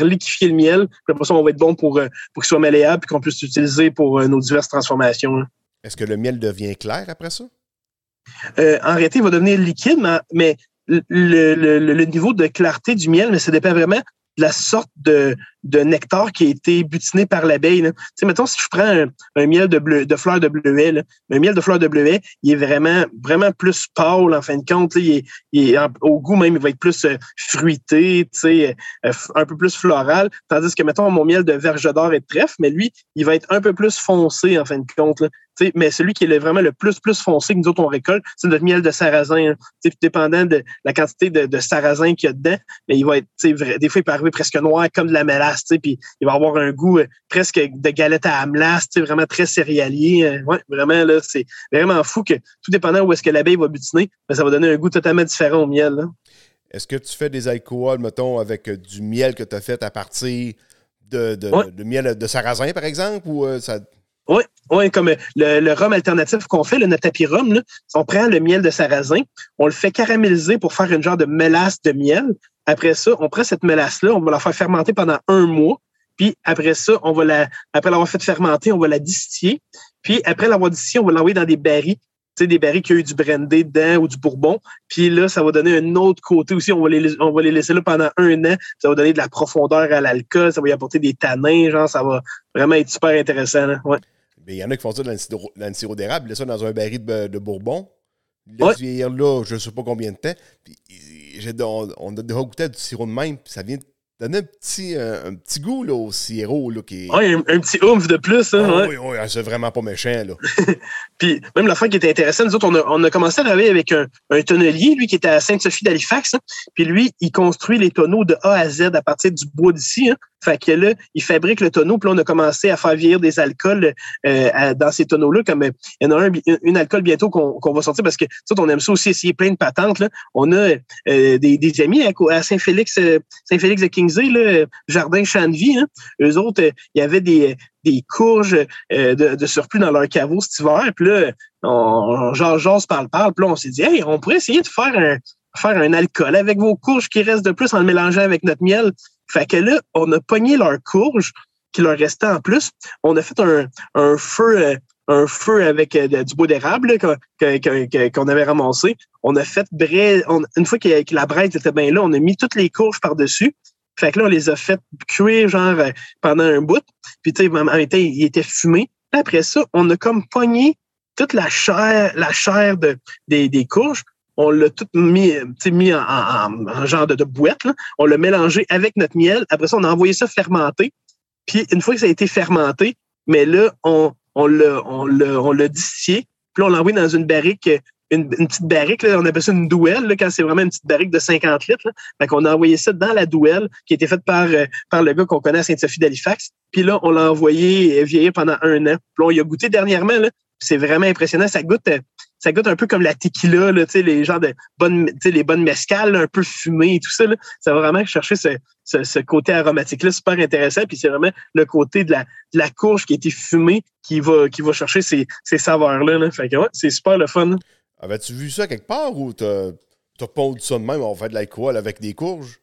reliquifier le miel. Puis après ça, on va être bon pour, euh, pour qu'il soit malléable et qu'on puisse l'utiliser pour euh, nos diverses transformations. hein. Est-ce que le miel devient clair après ça? Euh, en réalité, il va devenir liquide, mais, le, le- niveau de clarté du miel, mais ça dépend vraiment la sorte de, de nectar qui a été butiné par l'abeille. Tu sais, mettons, si je prends un, miel de, bleu, de fleurs de bleuet, un miel de fleurs de bleuet, il est vraiment, vraiment plus pâle, en fin de compte. Il est, au goût même, il va être plus euh, fruité, tu sais, euh, un peu plus floral. Tandis que, mettons, mon miel de verge d'or et de trèfle, mais lui, il va être un peu plus foncé, en fin de compte. Mais celui qui est le- vraiment le plus, plus foncé que nous autres, on récolte, c'est notre miel de sarrasin. hein. Dépendant de la quantité de, de sarrasin qu'il y a dedans, mais il va être, vrai- des fois, il peut arriver presque noir comme de la mélasse, puis il va avoir un goût euh, presque de galette à amelasse, vraiment très céréalier. euh, ouais, vraiment, là, c'est vraiment fou que tout dépendant où est-ce que l'abeille va butiner, ben, ça va donner un goût totalement différent au miel. là. Est-ce que tu fais des alcools, mettons, avec euh, du miel que tu as fait à partir de, de, Ouais. de miel de sarrasin, par exemple? Ou euh, ça. Oui, comme euh, le, rhum alternatif qu'on fait, le notre rhum, on prend le miel de sarrasin, on le fait caraméliser pour faire une genre de mélasse de miel. Après ça, on prend cette mélasse-là, on va la faire fermenter pendant un mois. Puis après ça, on va la, après l'avoir fait fermenter, on va la distiller. Puis après l'avoir distillée, on va l'envoyer dans des barils, sais, des barils qui ont eu du brandy dedans ou du bourbon. Puis là, ça va donner un autre côté aussi. On va les, on va les laisser là pendant un an. Ça va donner de la profondeur à l'alcool, ça va y apporter des tanins, genre, ça va vraiment être super intéressant. là. Ouais. Mais il y en a qui font ça dans le sirop- dans le sirop d'érable, ils ça dans un baril de, de bourbon. Ils laissent Ouais. vieillir là, je ne sais pas combien de temps. Puis, on, on a déjà goûté à du sirop de même, puis ça vient donner un petit, un, un petit goût là, au sirop. Là, qui. Ouais, un, un petit oomph de plus. Hein, Ah ouais. oui, oui, c'est vraiment pas méchant. Là. Puis même la fin qui était intéressante, nous autres, on a, on a commencé à travailler avec un, un tonnelier, lui, qui était à Sainte-Sophie d'Halifax. hein. Puis lui, il construit les tonneaux de A à Z à partir du bois d'ici. Hein. Fait que là, ils fabriquent le tonneau, puis là, on a commencé à faire vieillir des alcools euh, dans ces tonneaux-là. Comme il y en a un, une alcool bientôt qu'on va sortir parce que ça, on aime ça aussi essayer plein de patentes. Là. On a des, des, amis à, Saint-Félix, Saint-Félix de Kingsey, là, Jardin Chanvie. Hein. Eux autres, il y avait des, des courges de, de, surplus dans leur caveau cet hiver. Puis là, on, genre, j'ose parle, parle. Puis là, on s'est dit, hey, on pourrait essayer de faire un, faire un alcool avec vos courges qui restent de plus en le mélangeant avec notre miel. Fait que là, on a pogné leurs courges qui leur restait en plus. On a fait un, un feu, euh, un feu avec euh, du bois d'érable qu'on avait ramassé. On a fait une fois que, la braise était bien là, on a mis toutes les courges par-dessus. Fait que là, on les a fait cuire genre euh, pendant un bout. Puis tu sais, en même temps, il était fumé. Après ça, on a comme pogné toute la chair, la chair de, des, des courges on l'a tout mis, mis en, en, genre de, de boîte. Là. On l'a mélangé avec notre miel. Après ça, on a envoyé ça fermenter. Puis une fois que ça a été fermenté, mais là, on, on l'a on l'a distillé. Puis là, on l'a envoyé dans une barrique, une, petite barrique, là, on appelle ça une douelle, là, quand c'est vraiment une petite barrique de 50 litres. Là. Fait qu'on a envoyé ça dans la douelle qui a été faite par, euh, par le gars qu'on connaît à Sainte-Sophie d'Halifax. Puis là, on l'a envoyé vieillir pendant un an. Puis là, on y a goûté dernièrement. Là, c'est vraiment impressionnant. Ça goûte, euh, ça goûte un peu comme la tequila, là, les gens de bonnes, les bonnes mescales, un peu fumées et tout ça. Là. Ça va vraiment chercher ce, ce, côté aromatique-là, super intéressant. Puis c'est vraiment le côté de la, de la courge qui a été fumée qui va, qui va chercher ces, ces saveurs-là. Là. Fait que ouais, c'est super le fun. Avais-tu vu ça quelque part ou t'as, t'as pondu ça de même, on fait de l'alcool avec des courges?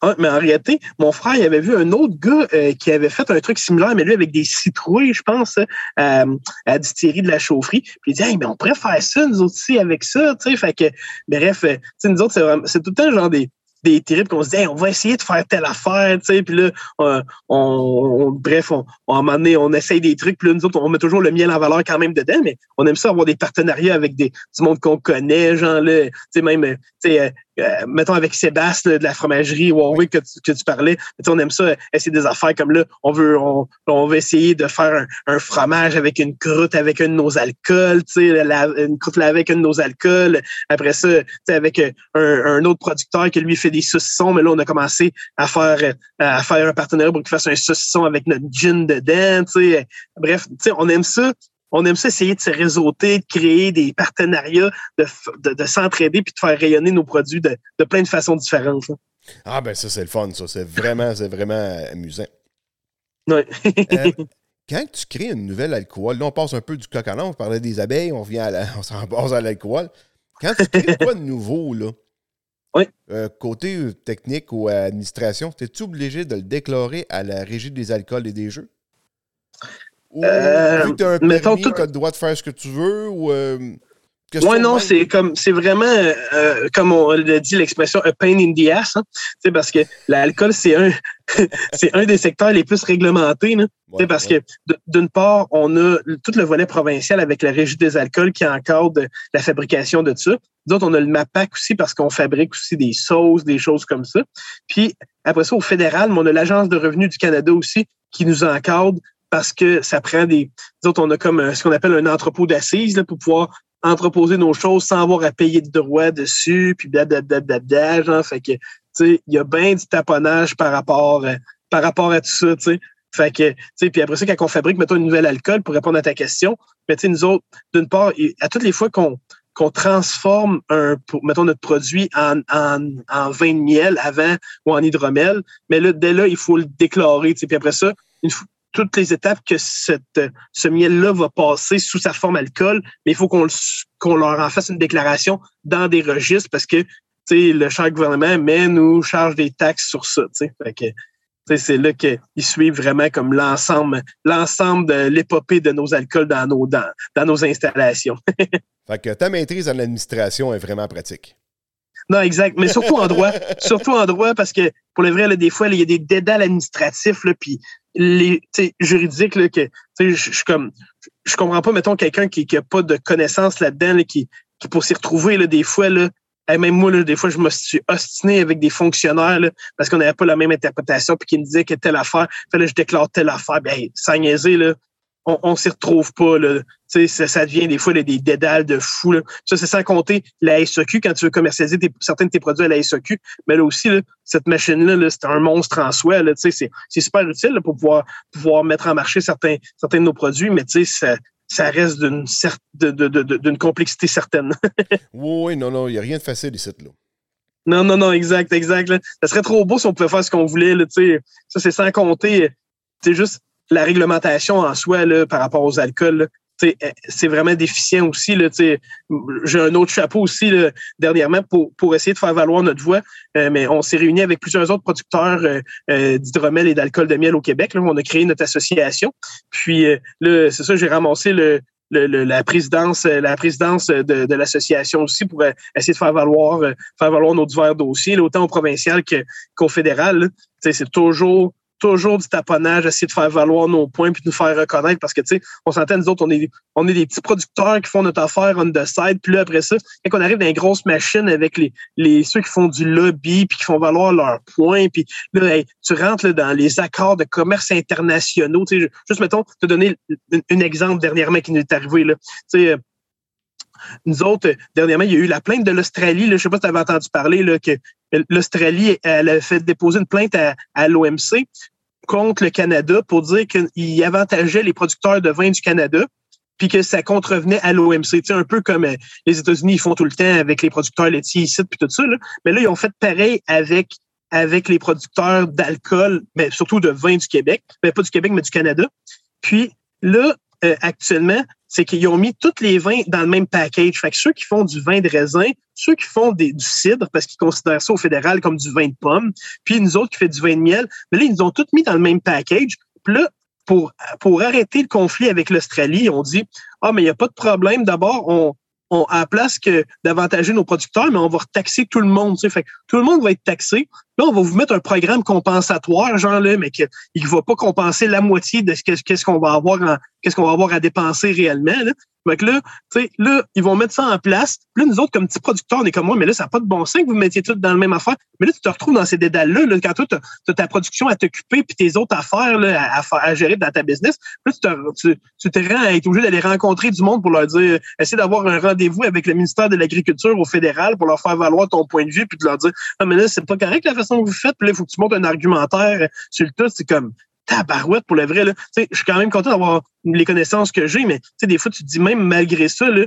Ah, mais en réalité, mon frère, il avait vu un autre gars euh, qui avait fait un truc similaire, mais lui avec des citrouilles, je pense, euh, à la distillerie de la chaufferie. Puis il dit, hey, mais on pourrait faire ça, nous autres aussi, avec ça, tu sais. Fait que, bref, euh, tu sais, nous autres, c'est tout le temps genre des, des terribles qu'on se dit on va essayer de faire telle affaire, tu sais, puis là, on, on, bref, on, un moment donné, on essaye des trucs, puis là, nous autres, on met toujours le miel en valeur quand même dedans, mais on aime ça avoir des partenariats avec des, du monde qu'on connaît, genre là, tu sais, même, tu sais, euh, mettons avec Sébastien de la fromagerie Warwick que tu, que tu parlais, on aime ça, essayer des affaires comme là, on veut on, on veut essayer de faire un, fromage avec une croûte avec un de nos alcools, une croûte avec un de nos alcools. Après ça, avec un, un, autre producteur qui lui fait des saucissons, mais là on a commencé à faire à faire un partenariat pour qu'il fasse un saucisson avec notre gin dedans. T'sais. Bref, on aime ça on aime ça essayer de se réseauter, de créer des partenariats, de, de, s'entraider puis de faire rayonner nos produits de, de plein de façons différentes. Ah ben ça c'est le fun, ça. C'est vraiment, c'est vraiment amusant. Oui. Euh, quand tu crées une nouvelle alcool, là on passe un peu du coq à on parlait des abeilles, on revient à on s'en passe à l'alcool. Quand tu crées quoi de nouveau, là? Oui. Euh, côté technique ou administration, es-tu obligé de le déclarer à la régie des alcools et des jeux? Ou euh, vu que tu as un permis, as le droit de faire ce que tu veux ou. Euh, oui, non, c'est comme c'est vraiment euh, comme on l'a dit l'expression a pain in the ass, hein, parce que l'alcool c'est un c'est un des secteurs les plus réglementés, là, parce que d'une part on a tout le volet provincial avec la régie des alcools qui encadre la fabrication de ça. D'autres on a le MAPAC aussi parce qu'on fabrique aussi des sauces, des choses comme ça. Puis après ça au fédéral, on a l'agence de revenus du Canada aussi qui nous encadre parce que ça prend des. D'autres, on a comme euh, ce qu'on appelle un entrepôt d'assises pour pouvoir entreposer nos choses sans avoir à payer de droits dessus, puis blablabla, genre. Fait que, tu sais, il y a bien du taponnage par rapport, euh, par rapport à tout ça, tu sais. Fait que, tu sais, puis après ça, quand on fabrique, mettons, une nouvelle alcool, pour répondre à ta question, mais tu sais, nous autres, d'une part, à toutes les fois qu'on qu'on transforme un, mettons, notre produit en, en, en vin de miel avant ou en hydromel, mais là, dès là, il faut le déclarer, puis après ça, une, toutes les étapes que cette, ce miel-là va passer sous sa forme alcool, mais il faut qu'on qu'on leur en fasse une déclaration dans des registres parce que le cher gouvernement mais nous charge des taxes sur ça. c'est là qu'ils suivent vraiment comme l'ensemble l'ensemble de l'épopée de nos alcools dans nos, dans, dans nos installations. fait que ta maîtrise en administration est vraiment pratique. Non, exact. Mais surtout en droit. surtout en droit, parce que pour le vrai, là, des fois, il y a des dédales administratifs, là, puis les juridiques, là, que je comme je comprends pas, mettons, quelqu'un qui n'a pas de connaissances là-dedans, qui, qui pour s'y retrouver, là, des fois, là, même moi, là, des fois, je me suis ostiné avec des fonctionnaires là, parce qu'on n'avait pas la même interprétation, puis qui me disaient que telle affaire, fallait que je déclare telle affaire. Ben, sans niaiser, là, on, on s'y retrouve pas. Là. Ça, ça devient des fois là, des dédales de fou. Là. Ça, c'est sans compter la SEQ quand tu veux commercialiser tes, certains de tes produits à la SEQ. Mais là aussi, là, cette machine-là, -là, c'est un monstre en soi. C'est, c'est super utile pour pouvoir, pouvoir mettre en marché certains, certains de nos produits, mais ça, ça reste d'une, de, de, de, d'une complexité certaine. oui, oui, non, non, il n'y a rien de facile ici. Là. Non, non, non, exact, exact. Là. Ça serait trop beau si on pouvait faire ce qu'on voulait. Là, ça, c'est sans compter. C'est juste la réglementation en soi là, par rapport aux alcools. Eh, c'est vraiment déficient aussi. J'ai un autre chapeau aussi là, dernièrement pour, pour essayer de faire valoir notre voix. Euh, mais on s'est réunis avec plusieurs autres producteurs euh, euh, d'hydromel et d'alcool de miel au Québec. Là, on a créé notre association. Puis là, c'est ça, j'ai ramassé le, la présidence, la présidence de, de l'association aussi pour essayer de faire valoir, faire valoir nos divers dossiers, autant au provincial qu'au fédéral. C'est toujours toujours du taponnage, essayer de faire valoir nos points puis de nous faire reconnaître parce que, tu sais, on s'entend, nous autres, on est, on est des petits producteurs qui font notre affaire on the side. Puis là, après ça, quand on arrive dans une grosse machine avec les, les, ceux qui font du lobby puis qui font valoir leurs points, puis là, tu rentres là, dans les accords de commerce internationaux. Tu sais, juste, mettons, te donner un, exemple dernièrement qui nous est arrivé, là. Tu sais, nous autres, dernièrement, il y a eu la plainte de l'Australie. Je ne sais pas si tu avais entendu parler que l'Australie, elle a fait déposer une plainte à, l'OMC contre le Canada pour dire qu'il avantageait les producteurs de vin du Canada puis que ça contrevenait à l'OMC. Un peu comme euh, les États-Unis font tout le temps avec les producteurs laitiers ici, puis tout ça. Là. Mais là, ils ont fait pareil avec avec les producteurs d'alcool, mais surtout de vin du Québec. Mais pas du Québec, mais du Canada. Puis là, euh, actuellement, c'est qu'ils ont mis tous les vins dans le même package. Fait que ceux qui font du vin de raisin, ceux qui font du cidre, parce qu'ils considèrent ça au fédéral comme du vin de pomme, puis nous autres qui fait du vin de miel, mais là, ils nous ont tous mis dans le même package. Puis là, pour, pour arrêter le conflit avec l'Australie, on dit Ah, mais il n'y a pas de problème. D'abord, on, on, à la place que d'avantager nos producteurs, mais on va taxer tout le monde. Fait tout le monde va être taxé. Là, on va vous mettre un programme compensatoire, genre là, mais qu'il ne va pas compenser la moitié de ce qu'est-ce qu'on va avoir qu'est-ce qu'on va avoir à dépenser réellement. Là. Fait là, là, ils vont mettre ça en place. Là, nous autres, comme petits producteurs, on est comme moi, mais là, ça n'a pas de bon sens que vous mettiez tout dans la même affaire. Mais là, tu te retrouves dans ces dédales-là, là, quand toi, tu as, ta production à t'occuper puis tes autres affaires là, à, gérer dans ta business. Là, tu te, tu, rends à être obligé d'aller rencontrer du monde pour leur dire, essayer d'avoir un rendez-vous avec le ministère de l'Agriculture au fédéral pour leur faire valoir ton point de vue puis de leur dire, ah, mais là, c'est pas correct la façon que vous faites. Puis là, il faut que tu montes un argumentaire sur le tout. C'est comme, tabarouette pour le vrai. Là. Je suis quand même content d'avoir les connaissances que j'ai, mais des fois, tu te dis même malgré ça, là,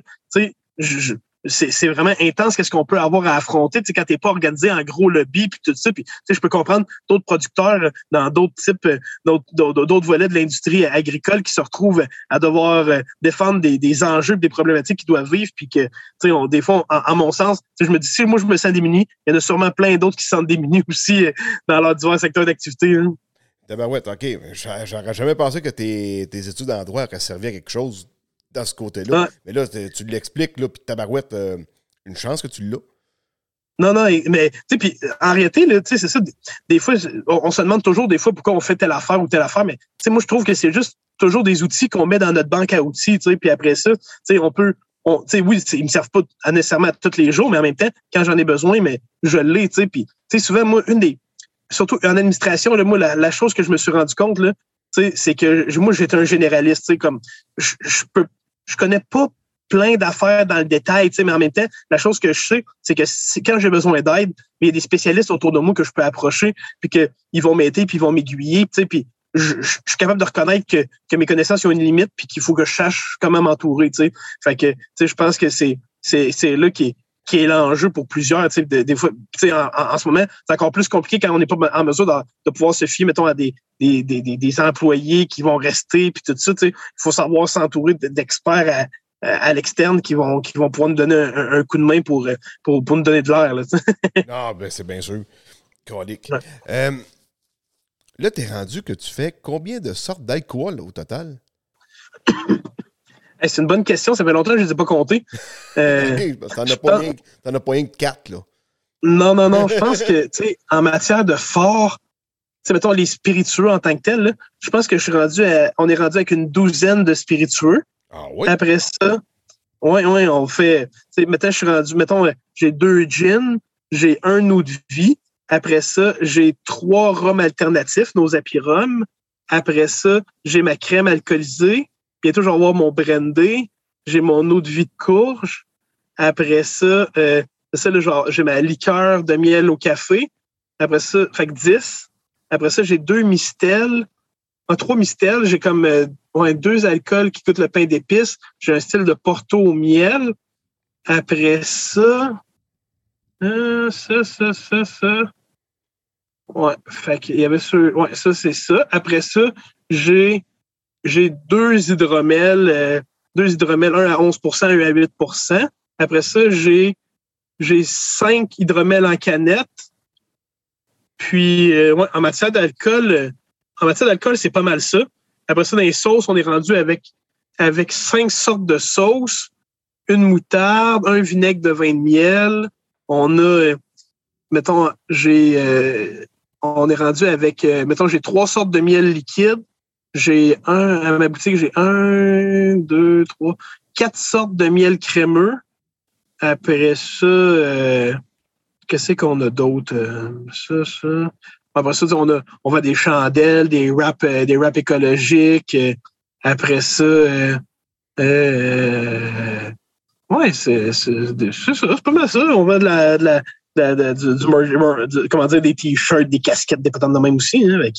je, c'est vraiment intense qu'est-ce qu'on peut avoir à affronter tu sais, quand t'es pas organisé en gros lobby puis tout ça puis je peux comprendre d'autres producteurs dans d'autres types d'autres volets de l'industrie agricole qui se retrouvent à devoir euh, défendre des, des enjeux des problématiques qu'ils doivent vivre puis que tu sais des fois en, mon sens je me dis si moi je me sens démuni il y en a sûrement plein d'autres qui se sentent démunis aussi euh, dans leurs divers secteurs d'activité hein. Tabarouette, OK. J'aurais jamais pensé que tes, tes études en droit auraient servi à quelque chose dans ce côté-là. Mais là, tu l'expliques, là, puis Tabarouette, euh, une chance que tu l'as. Non, non, mais tu sais, puis en réalité, c'est ça. Des fois, on, se demande toujours des fois pourquoi on fait telle affaire ou telle affaire, mais tu sais, moi, je trouve que c'est juste toujours des outils qu'on met dans notre banque à outils, tu sais, puis après ça, tu sais, on peut. On, oui, ils me servent pas nécessairement tous les jours, mais en même temps, quand j'en ai besoin, mais je l'ai, tu sais. Puis, tu sais, souvent, moi, une des, surtout en administration, là, moi, la, chose que je me suis rendu compte, là, c'est que moi, j'étais un généraliste. Comme je, je peux, je connais pas plein d'affaires dans le détail, mais en même temps, la chose que je sais, c'est que quand j'ai besoin d'aide, il y a des spécialistes autour de moi que je peux approcher, puis qu'ils vont m'aider, puis ils vont m'aiguiller, puis je, suis capable de reconnaître que, que mes connaissances ont une limite, puis qu'il faut que je sache comment m'entourer. Fait que je pense que c'est c'est là qui est, qui est l'enjeu pour plusieurs. Des, des fois, en, en, ce moment, c'est encore plus compliqué quand on n'est pas en mesure de, pouvoir se fier, mettons, à des, des, des, des employés qui vont rester, puis tout ça. Il faut savoir s'entourer d'experts à, à l'externe qui vont, qui vont pouvoir nous donner un, coup de main pour, pour, pour nous donner de l'air. ah, ben c'est bien sûr. Colique. Euh, là, tu es rendu que tu fais combien de sortes d'alcool au total? C'est une bonne question. Ça fait longtemps que je ne les ai pas comptés. Euh, T'en as, pas rien que quatre, là. Non, non, non. Je pense que, tu sais, en matière de fort, tu sais, mettons les spiritueux en tant que tels, je pense que je suis rendu on est rendu avec une douzaine de spiritueux. Ah oui? Après ça, oui, oui, on fait, tu sais, mettons, je suis rendu, mettons, j'ai deux gins, j'ai un eau de vie. Après ça, j'ai trois rhums alternatifs, nos apirums. Après ça, j'ai ma crème alcoolisée. Bientôt, je vais avoir mon brandy. J'ai mon eau de vie de courge. Après ça, euh, genre, j'ai ma liqueur de miel au café. Après ça, fait que 10. Après ça, j'ai deux mistels. En trois mistels, j'ai comme euh, ouais, deux alcools qui coûtent le pain d'épices. J'ai un style de porto au miel. Après ça, euh, ça, ça, ça, ça. Ouais, fait qu'il y avait ça. Ouais, ça, c'est ça. Après ça, j'ai j'ai deux hydromels, euh, deux hydromels, un à 11% un à 8% Après ça, j'ai j'ai cinq hydromels en canette. Puis, euh, ouais, en matière d'alcool, euh, en matière d'alcool, c'est pas mal ça. Après ça, dans les sauces, on est rendu avec, avec cinq sortes de sauces, une moutarde, un vinaigre de vin de miel. On a, euh, mettons, j'ai, euh, on est rendu avec, euh, mettons, j'ai trois sortes de miel liquide. J'ai un, à ma boutique, j'ai un, deux, trois, quatre sortes de miel crémeux. Après ça, euh, qu'est-ce qu'on a d'autre? Euh, ça, ça? Après ça, on a, on va des chandelles, des wraps, euh, des wraps écologiques. euh, après ça, euh, euh, ouais, c'est, pas mal ça. On vend de la, de la, de du, du- comment dire, des t-shirts, des casquettes, des patentes de même aussi, hein, avec,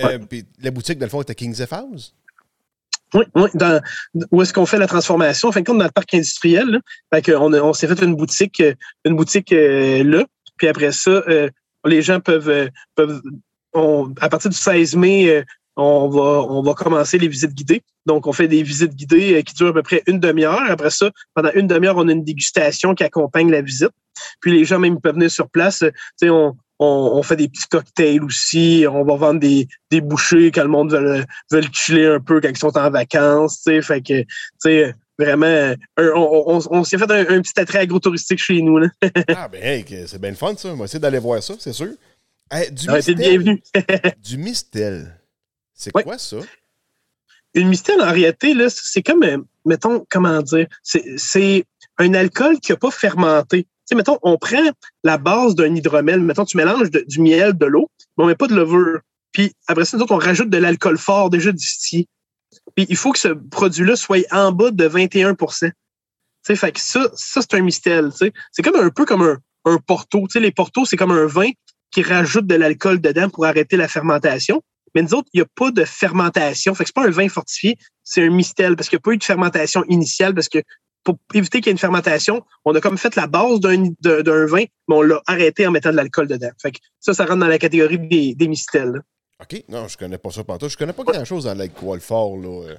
euh, puis la boutique, dans le fond, est à Kings F House. Oui, oui. Dans, où est-ce qu'on fait la transformation? En fin de compte, dans le parc industriel, là. Fait on, s'est fait une boutique, euh, une boutique euh, là. Puis après ça, euh, les gens peuvent, peuvent on- à partir du 16 mai, on va, on va commencer les visites guidées. Donc, on fait des visites guidées euh, qui durent à peu près une demi-heure. Après ça, pendant une demi-heure, on a une dégustation qui accompagne la visite. Puis les gens même peuvent venir sur place. euh, Tu sais, on, on, on fait des petits cocktails aussi. On va vendre des, des bouchées quand le monde veut, veulent chiller un peu quand ils sont en vacances, tu sais, fait que, tu sais, vraiment, un- on, on- on s'est fait un, un petit attrait agro-touristique chez nous, là. ah, ben, hey, c'est bien le fun, ça. On va essayer d'aller voir ça, c'est sûr. Hey, du, mistel, bienvenu. du mistel. C'est Ouais. quoi ça? Une mistel, en réalité, là, c'est comme, euh, mettons, comment dire, c'est, c'est un alcool qui n'a pas fermenté. Tu sais, mettons, on prend la base d'un hydromel, mettons, tu mélanges de- du miel, de l'eau, mais on met pas de levure. Puis après ça, nous autres, on rajoute de l'alcool fort déjà distillé. Puis il faut que ce produit-là soit en bas de 21 Tu sais, fait que ça, ça c'est un mistel. tu sais. C'est comme un peu comme un, un porto. Tu sais, les portos, c'est comme un vin qui rajoute de l'alcool dedans pour arrêter la fermentation. Mais nous autres, il n'y a pas de fermentation. Fait que c'est pas un vin fortifié, c'est un mistel parce qu'il n'y a pas eu de fermentation initiale parce que pour éviter qu'il y ait une fermentation, on a comme fait la base d'un d'un- vin, mais on l'a arrêté en mettant de l'alcool dedans. Fait que ça, ça rentre dans la catégorie des, mistels. OK. Non, je connais pas ça pantoute. Je connais pas grand-chose dans l'alcool fort, là.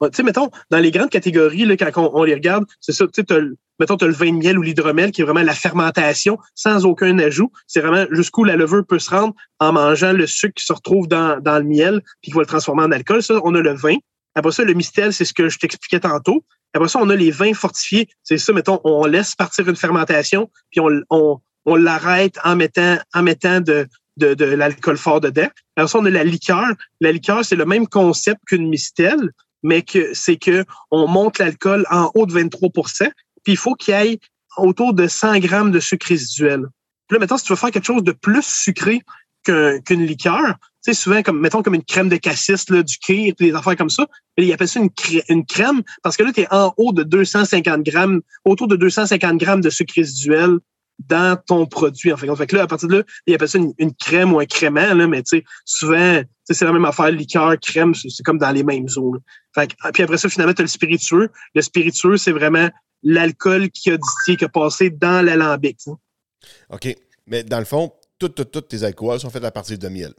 Ouais, Tu sais, mettons, dans les grandes catégories, là, quand on, on les regarde, c'est ça, tu sais, mettons, tu as le vin de miel ou l'hydromel qui est vraiment la fermentation sans aucun ajout. C'est vraiment jusqu'où la levure peut se rendre en mangeant le sucre qui se retrouve dans, dans le miel puis qui va le transformer en alcool. Ça, on a le vin. Après ça, le mistel, c'est ce que je t'expliquais tantôt. Après ça, on a les vins fortifiés. C'est ça, mettons, on laisse partir une fermentation puis on, on, on l'arrête en mettant, en mettant de, de, de l'alcool fort dedans. Après ça, on a la liqueur. La liqueur, c'est le même concept qu'une mistel, mais que c'est que on monte l'alcool en haut de 23% puis il faut qu'il ait autour de 100 grammes de sucre résiduel. Puis là, mettons, si tu veux faire quelque chose de plus sucré qu'un- qu'une liqueur, tu sais, souvent, comme, mettons, comme une crème de cassis, là, du kir, des affaires comme ça, ils appellent ça une, crè- une crème parce que là, tu es en haut de 250 grammes, autour de 250 grammes de sucre résiduel dans ton produit. En fait, fait que là, à partir de là, ils appellent ça une, une crème ou un crément, là, mais tu sais, souvent, c'est la même affaire, liqueur, crème, c'est comme dans les mêmes eaux. là. Fait que- puis après ça, finalement, tu as le spiritueux. Le spiritueux, c'est vraiment l'alcool qui a distillé, qui a passé dans l'alambic. OK. Mais dans le fond, toutes, toutes, toutes tes alcools sont faits à partir de miel.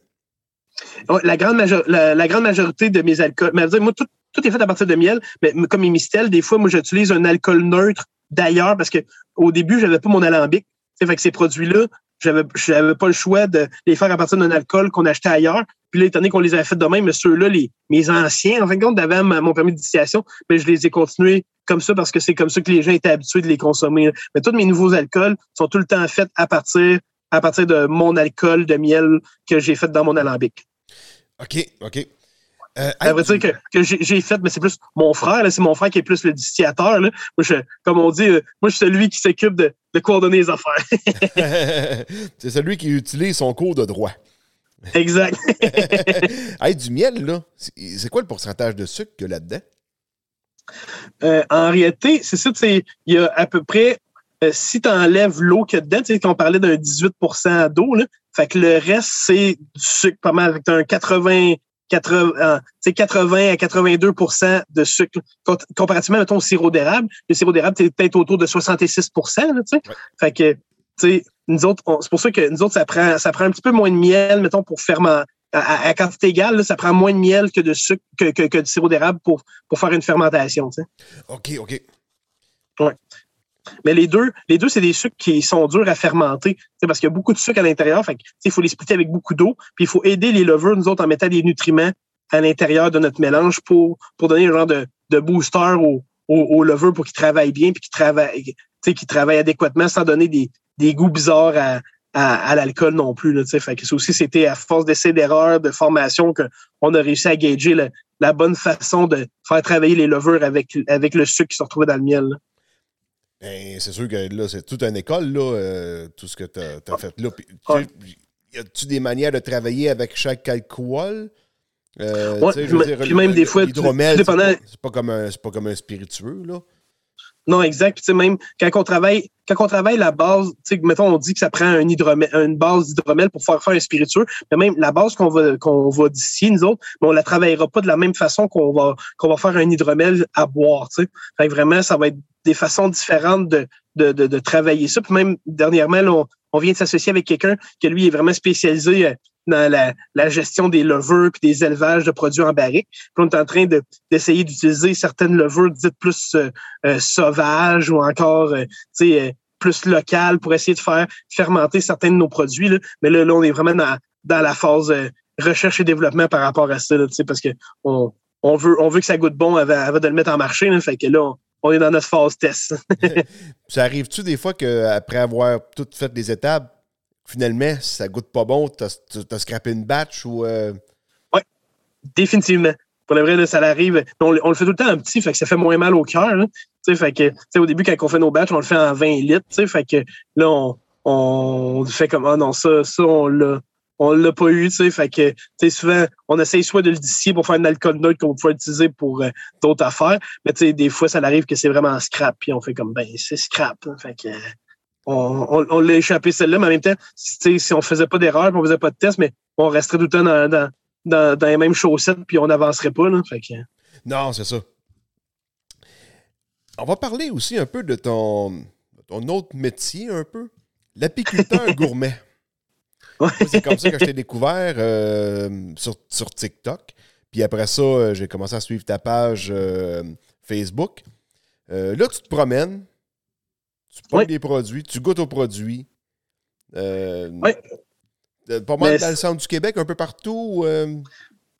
Ouais, la, grande la, la grande majorité de mes alcools, mais moi, tout, tout est fait à partir de miel, mais comme mes mistels, des fois, moi, j'utilise un alcool neutre d'ailleurs parce que au début, j'avais pas mon alambic. Fait que ces produits-là, j'avais, j'avais pas le choix de les faire à partir d'un alcool qu'on achetait ailleurs. Puis là, étant donné qu'on les avait fait de même, ceux-là, les, mes anciens, en fin de compte, d'avant mon permis d'initiation, mais je les ai continués comme ça parce que c'est comme ça que les gens étaient habitués de les consommer. Mais tous mes nouveaux alcools sont tout le temps faits à partir, à partir de mon alcool de miel que j'ai fait dans mon alambic. OK, OK. Euh, Ça hey, veut dire que, que j'ai fait, mais c'est plus mon frère, c'est mon frère qui est plus le distillateur. Là. Moi, je, comme on dit, euh, moi, je suis celui qui s'occupe de, de coordonner les affaires. c'est celui qui utilise son cours de droit. exact. hey, du miel, là, c'est quoi le pourcentage de sucre qu'il y a là-dedans? Euh, en réalité, c'est ça, il y a à peu près, euh, si tu enlèves l'eau qu'il y a dedans, tu sais, quand on parlait d'un 18% d'eau, fait que le reste, c'est du sucre pas mal. Fait un 80, 80, euh, 80 à 82% de sucre. Comparativement, mettons, au sirop d'érable, le sirop d'érable, c'est peut-être autour de 66 là, tu sais. Fait que, tu sais, nous autres, c'est pour ça que nous autres, ça prend, ça prend un petit peu moins de miel, mettons, pour fermenter. À, à, quantité égale, là, ça prend moins de miel que de sucre, que, que, que de sirop d'érable pour, pour faire une fermentation, tu sais. OK, OK. Ouais. Mais les deux, les deux, c'est des sucres qui sont durs à fermenter. Parce qu'il y a beaucoup de sucre à l'intérieur. Fait il faut les splitter avec beaucoup d'eau. Puis il faut aider les levures, nous autres, en mettant des nutriments à l'intérieur de notre mélange pour, pour donner un genre de, de booster aux, aux, levures pour qu'ils travaillent bien puis qu'ils travaillent, qu'ils travaillent adéquatement sans donner des, des goûts bizarres à, à, l'alcool non plus. Là, fait que ça aussi, c'était à force d'essais d'erreurs, de formation qu'on a réussi à gager la, la, bonne façon de faire travailler les levures avec, avec le sucre qui se retrouvait dans le miel. Là. Ben, c'est sûr que là, c'est toute une école, là, euh, tout ce que tu as, fait là. y a-tu des manières de travailler avec chaque alcool? Euh, ouais, puis même des fois, l'hydromel, c'est pas, comme un, pas comme un spiritueux, là. Non, exact. Puis, même quand on travaille, quand on travaille la base, mettons, on dit que ça prend un hydromel, une base d'hydromel pour faire faire un spiritueux, mais même la base qu'on va, qu'on va d'ici, nous autres, mais on la travaillera pas de la même façon qu'on va, qu'on va faire un hydromel à boire, tu sais. Vraiment, ça va être des façons différentes de, de, de, travailler ça. Puis même dernièrement, on, on, vient de s'associer avec quelqu'un qui, lui, est vraiment spécialisé euh, dans la, la gestion des levures puis des élevages de produits en barrique. Puis on est en train d'essayer d'utiliser certaines levures dites plus euh, euh, sauvages ou encore euh, plus locales pour essayer de faire fermenter certains de nos produits. Là. Mais là, là, on est vraiment dans, dans la phase recherche et développement par rapport à ça, là, parce que on, on, veut, on veut que ça goûte bon avant, avant de le mettre en marché. Là, fait que là, on est dans notre phase test. ça arrive-tu des fois qu'après avoir tout fait des étapes, finalement, ça goûte pas bon, t'as as scrappé une batch ou. Euh? Oui, définitivement. Pour le vrai, ça arrive. On, le fait tout le temps en petit, fait que ça fait moins mal au cœur. Fait que, au début, quand on fait nos batchs, on le fait en 20 litres. Fait que là, on, on fait comme Ah non, ça, ça, on l'a on l'a pas eu, tu sais, fait que, tu souvent, on essaye soit de le dissier pour faire un alcool neutre qu'on peut utiliser pour euh, d'autres affaires, mais tu sais, des fois, ça arrive que c'est vraiment scrap, puis on fait comme, ben, c'est scrap, hein, fait que, on, on, l'a échappé celle-là, mais en même temps, si, si on faisait pas d'erreur, on faisait pas de test, mais on resterait tout le temps dans, dans, dans, dans les mêmes chaussettes, puis on n'avancerait pas, là, fait que... Non, c'est ça. On va parler aussi un peu de ton, ton autre métier, un peu, l'apiculteur gourmet. C'est comme ça que je t'ai découvert euh, sur, sur, TikTok. Puis après ça, euh, j'ai commencé à suivre ta page euh, Facebook. là, tu te promènes, tu prends des produits, tu goûtes aux produits. oui. Pas mal dans le centre du Québec, un peu partout.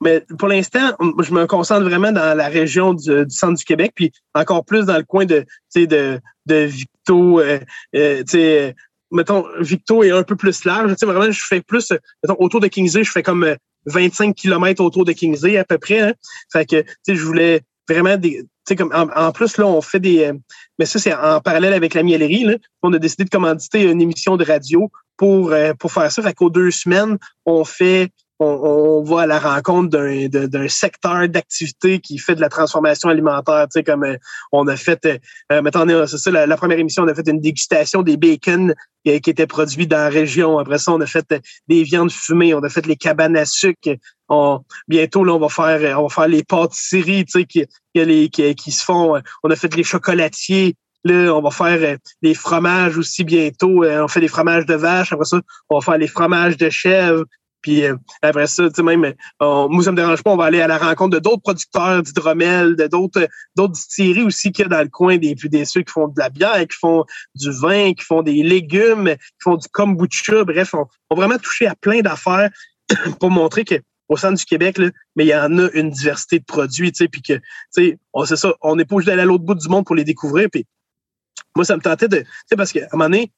Mais pour l'instant, je me concentre vraiment dans la région du, centre du Québec, puis encore plus dans le coin de, de, de Victo, mettons, Victo est un peu plus large. Tu sais, vraiment, je fais plus, mettons, autour de Kingsley, je fais comme 25 euh, km autour de Kingsley à peu près. Hein. Fait que, tu sais, je voulais vraiment des, comme, en, plus, là, on fait des, euh, mais ça, c'est en parallèle avec la miellerie, là. On a décidé de commanditer une émission de radio pour, euh, pour faire ça. Fait qu'aux deux semaines, on fait on, va à la rencontre d'un secteur d'activité qui fait de la transformation alimentaire. Tu sais, comme euh, on a fait, euh, euh mettons, c'est ça, la, première émission, on a fait une dégustation des bacon qui, étaient produits dans la région. Après ça, on a fait euh, des viandes fumées, on a fait les cabanes à sucre. On, bientôt, là, on va faire, on va faire les pâtisseries, tu sais, qui, qui, qui, qui se font. On a fait les chocolatiers. Là, on va faire des fromages aussi bientôt. On fait des fromages de vache. Après ça, on va faire les fromages de chèvre. Puis euh, après ça, tu sais, même, euh, moi, ça me dérange pas, on va aller à la rencontre de d'autres producteurs d'hydromel, de d'autres, d'autres distilleries aussi qu'il y a dans le coin, des, des ceux qui font de la bière, qui font du vin, qui font des légumes, qui font du kombucha. Bref, on, va vraiment toucher à plein d'affaires pour montrer que au centre du Québec, là, mais il y en a une diversité de produits, tu sais, puis que, tu sais, c'est ça, on n'est pas obligé d'aller à l'autre bout du monde pour les découvrir, puis moi, ça me tentait de, tu sais, parce qu'à un moment donné,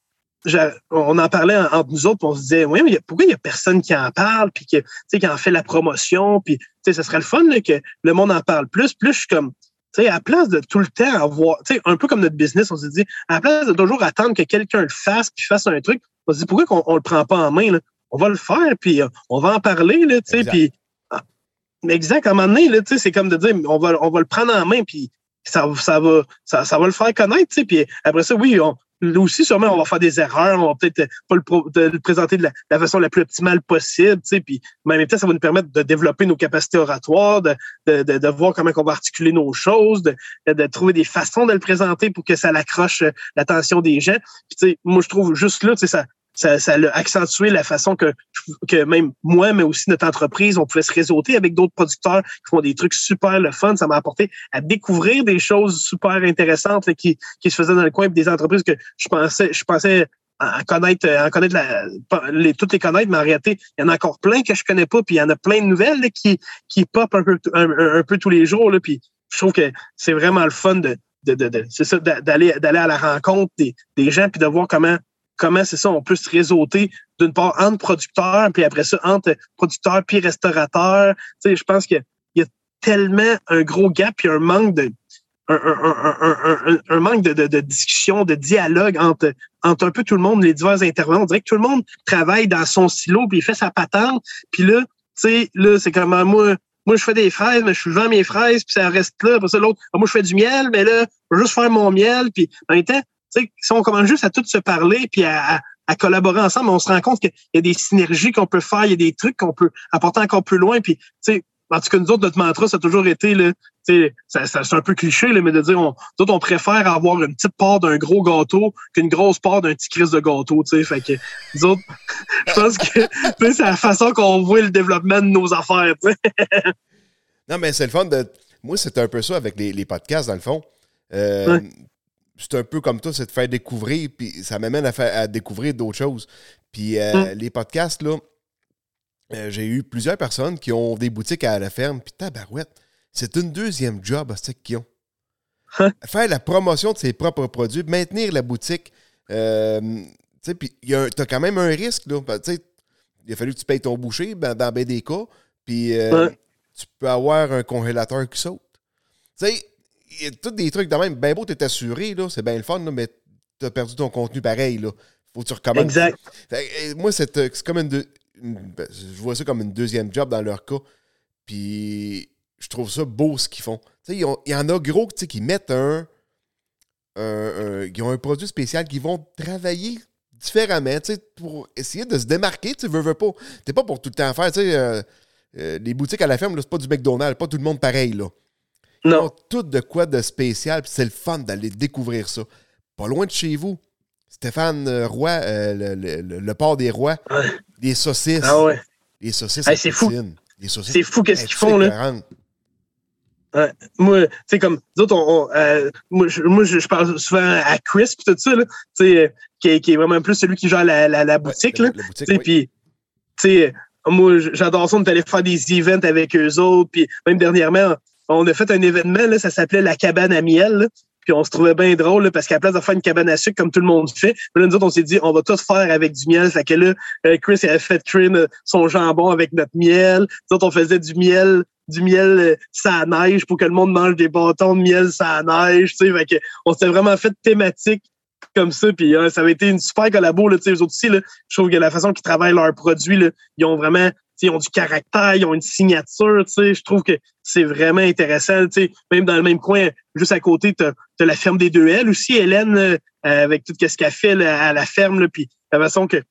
on en parlait entre nous autres, on se disait, oui, mais pourquoi il n'y a personne qui en parle, puis que, qui en fait la promotion, puis, ce serait le fun que le monde en parle plus. Plus je suis comme, tu sais, à la place de tout le temps avoir, tu sais, un peu comme notre business, on se dit, à la place de toujours attendre que quelqu'un le fasse, puis fasse un truc, on se dit, pourquoi qu'on on le prend pas en main, là? On va le faire, puis euh, on va en parler, là, tu sais, puis... Ah, exact, à un moment donné, là, c'est comme de dire, on va, on va le prendre en main, puis ça, ça, va, ça, ça va le faire connaître. tu sais. Puis après ça, oui, on, nous aussi, sûrement, on va faire des erreurs. On va peut-être pas le, pro- le présenter de la, la façon la plus optimale possible. tu sais. Puis mais en même temps, ça va nous permettre de développer nos capacités oratoires, de, de, de, voir comment on va articuler nos choses, de, de, de trouver des façons de le présenter pour que ça l'accroche euh, l'attention des gens. Puis, tu sais, moi, je trouve juste là, tu sais, ça, ça, ça a accentué la façon que, que même moi, mais aussi notre entreprise, on pouvait se réseauter avec d'autres producteurs qui font des trucs super le fun. Ça m'a apporté à découvrir des choses super intéressantes là, qui, qui se faisaient dans le coin, puis des entreprises que je pensais, je pensais en connaître, en connaître la, les, toutes les connaître, mais en réalité, il y en a encore plein que je connais pas, puis il y en a plein de nouvelles là, qui, qui pop un peu, un, peu tous les jours. Là, puis je trouve que c'est vraiment le fun de, de, de, c'est ça, d'a- d'aller, d'aller à la rencontre des, des gens, puis de voir comment comment c'est ça, on peut se réseauter d'une part entre producteurs, puis après ça, entre producteurs puis restaurateurs. Tu sais, je pense qu'il y a tellement un gros gap puis un manque de un, manque de, de, de discussion, de dialogue entre, entre un peu tout le monde, les divers intervenants. On dirait que tout le monde travaille dans son silo, puis il fait sa patente. Puis là, tu sais, là, c'est comme ah, moi, moi, je fais des fraises, mais je vends mes fraises, puis ça reste là. Après ça, l'autre, ah, moi, je fais du miel, mais là, je veux juste faire mon miel. Puis en même temps, sais, si on commence juste à tout se parler, puis à, à, à collaborer ensemble, on se rend compte qu'il y a des synergies qu'on peut faire, il y a des trucs qu'on peut apporter encore plus loin. Puis, tu sais, en tout cas, nous autres, notre mantra, ça a toujours été, là, ça, ça- c'est un peu cliché, là, mais de dire, on, nous autres, on préfère avoir une petite part d'un gros gâteau qu'une grosse part d'un petit crise de gâteau, tu sais. Fait que, nous autres, je pense que, c'est la façon qu'on voit le développement de nos affaires. Non, mais c'est le fun de. Moi, c'est un peu ça avec les, les podcasts, dans le fond. Euh, Ouais. C'est un peu comme toi, c'est de faire découvrir, puis ça m'amène à, faire, à découvrir d'autres choses. Puis euh, les podcasts, là, euh, j'ai eu plusieurs personnes qui ont des boutiques à la ferme, puis tabarouette, c'est une deuxième job à ce qu'ils ont. Hein? Faire la promotion de ses propres produits, maintenir la boutique. euh, tu sais, puis t'as quand même un risque, là. Ben, tu sais, il a fallu que tu payes ton boucher ben, dans cas, puis tu peux avoir un congélateur qui saute. Tu sais, il y a tous des trucs de même. Ben beau, t'es assuré, là, c'est bien le fun, là, mais t'as perdu ton contenu pareil, là. Faut que tu recommences. Exact. Fait euh, moi, c'est euh, c'est comme une, deux- une- ben, Je vois ça comme une deuxième job dans leur cas. Puis je trouve ça beau ce qu'ils font. Tu sais, il y en a gros qui mettent un, un- un- Ils ont un produit spécial qui vont travailler différemment tu sais, pour essayer de se démarquer. Tu veux, veux pas. T'es pas pour tout le temps faire. Tu sais, euh, euh, les boutiques à la ferme, c'est pas du McDonald's, pas tout le monde pareil. Là. Ils Non. ont tout de quoi de spécial, puis c'est le fun d'aller découvrir ça. Pas loin de chez vous. Stéphane euh, Roy, euh, le, le- le- port des rois, Ouais. des saucisses. Ah ouais. Les saucisses. Hey, c'est fou. poutine. Les saucisses. C'est fou qu'est-ce Hey, qu'ils font, là? Ouais. Moi, tu sais, comme, nous autres, on, on, euh, moi, je, moi, je, parle souvent à Chris pis tout ça, là, tu sais, euh, qui, est- qui est vraiment plus celui qui gère la, la, la boutique, Ouais, là. Tu sais, puis, tu sais, moi, j'adore ça, on est allé faire des events avec eux autres, puis même dernièrement, on a fait un événement, là, ça s'appelait la cabane à miel. Puis on se trouvait bien drôle parce qu'à la place de faire une cabane à sucre comme tout le monde fait, là, nous autres, on s'est dit on va tout faire avec du miel. Fait que là, euh, Chris il avait fait cuire euh, son jambon avec notre miel. Nous autres, on faisait du miel, du miel euh, sans neige pour que le monde mange des bâtons de miel sans neige. Fait que on s'était vraiment fait thématique comme ça. Puis hein, ça avait été une super collabo. Là, eux autres aussi, là, je trouve que la façon qu'ils travaillent leurs produits, là, ils ont vraiment ils ont du caractère, ils ont une signature, je trouve que c'est vraiment intéressant, même dans le même coin, juste à côté, tu as, la ferme des deux L aussi, Hélène, euh, avec tout ce qu'elle fait là, à la ferme, puis la façon que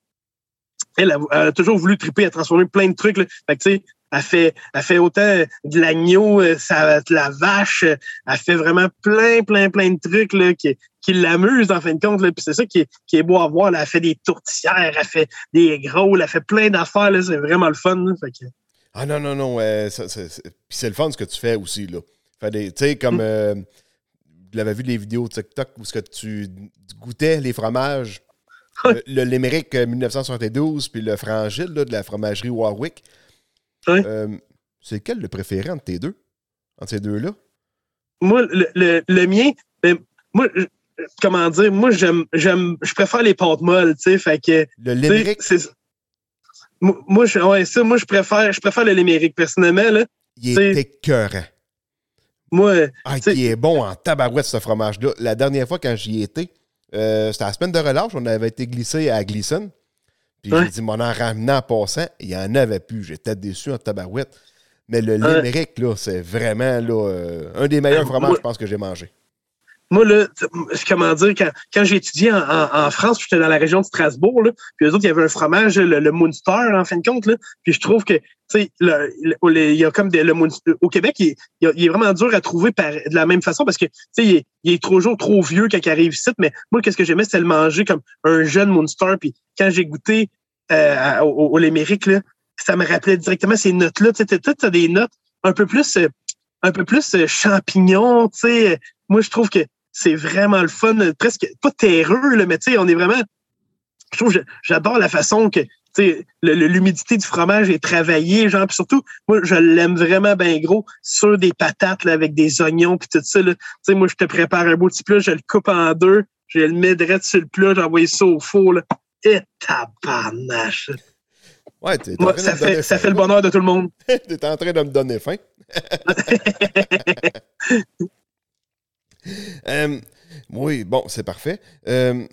elle a, toujours voulu triper à transformer plein de trucs, là. Fait que, elle fait, elle fait autant de l'agneau, euh, ça, de la vache, euh, elle fait vraiment plein, plein, plein de trucs là, qui, qui l'amusent en fin de compte. Là. Puis c'est ça qui est, qui est beau à voir. Là. Elle fait des tourtières, elle fait des gros, elle fait plein d'affaires. là. C'est vraiment le fun. Là. Fait que, Ah non, non, non. euh, ça- ça- c'est- Puis c'est le fun ce que tu fais aussi, là. Tu sais, comme. Mm. euh, vous l'avez vu les vidéos TikTok où ce que tu goûtais les fromages. Le, le Limerick euh, 1972 puis le Frangile là, de la fromagerie Warwick. Ouais. Euh, c'est lequel le préféré entre tes deux? Entre ces deux-là? moi, le, le, le mien, ben, moi, je- comment dire, moi, j'aime, j'aime, je préfère les pâtes molles, tu sais, fait que, Le Limerick, c'est- moi, je, ouais, ça, moi, je préfère, je préfère le limérique, personnellement, là. il est écœurant. Moi, Ah, il est bon en tabarouette, ce fromage-là. La dernière fois, quand j'y étais, euh, c'était la semaine de relâche, on avait été glissé à Gleason. Puis Ouais. j'ai dit, mon en ramenant en passant, il n'y en avait plus. J'étais déçu en tabarouette. Mais le Ouais. Limerick, là, c'est vraiment là, euh, un des meilleurs fromages, je pense, que j'ai mangé. Moi, là, comment dire, quand, quand j'ai étudié en, en, en France, j'étais dans la région de Strasbourg, là, puis eux autres, il y avait un fromage, le, le en fin de compte, là, puis je trouve que, tu sais, le- le- il y a comme des, le Munster, au Québec, il, il est- vraiment dur à trouver par, de la même façon parce que, tu sais, il est, il est toujours trop vieux quand il arrive ici, mais moi, qu'est-ce que j'aimais, c'était le manger comme un jeune Munster, puis quand j'ai goûté euh, au, au là, ça me rappelait directement ces notes-là, tu sais, t'as- t'as des notes un peu plus, euh, un peu plus euh, champignons, tu sais, moi, je trouve que c'est vraiment le fun, presque pas terreux, là, mais tu sais, on est vraiment. Je trouve, j'adore la façon que l'humidité du fromage est travaillée, genre, puis surtout, moi, je l'aime vraiment bien gros sur des patates là, avec des oignons puis tout ça. Là. Tu sais, moi, je te prépare un beau petit plat, je le coupe en deux, je le mets direct sur le plat, j'envoie ça au four. Là. Et tabarnache! Ouais, t'es ça fait, ça fait le bonheur de tout le monde. T'es en train de me donner faim. Euh, oui, bon, c'est parfait. Euh,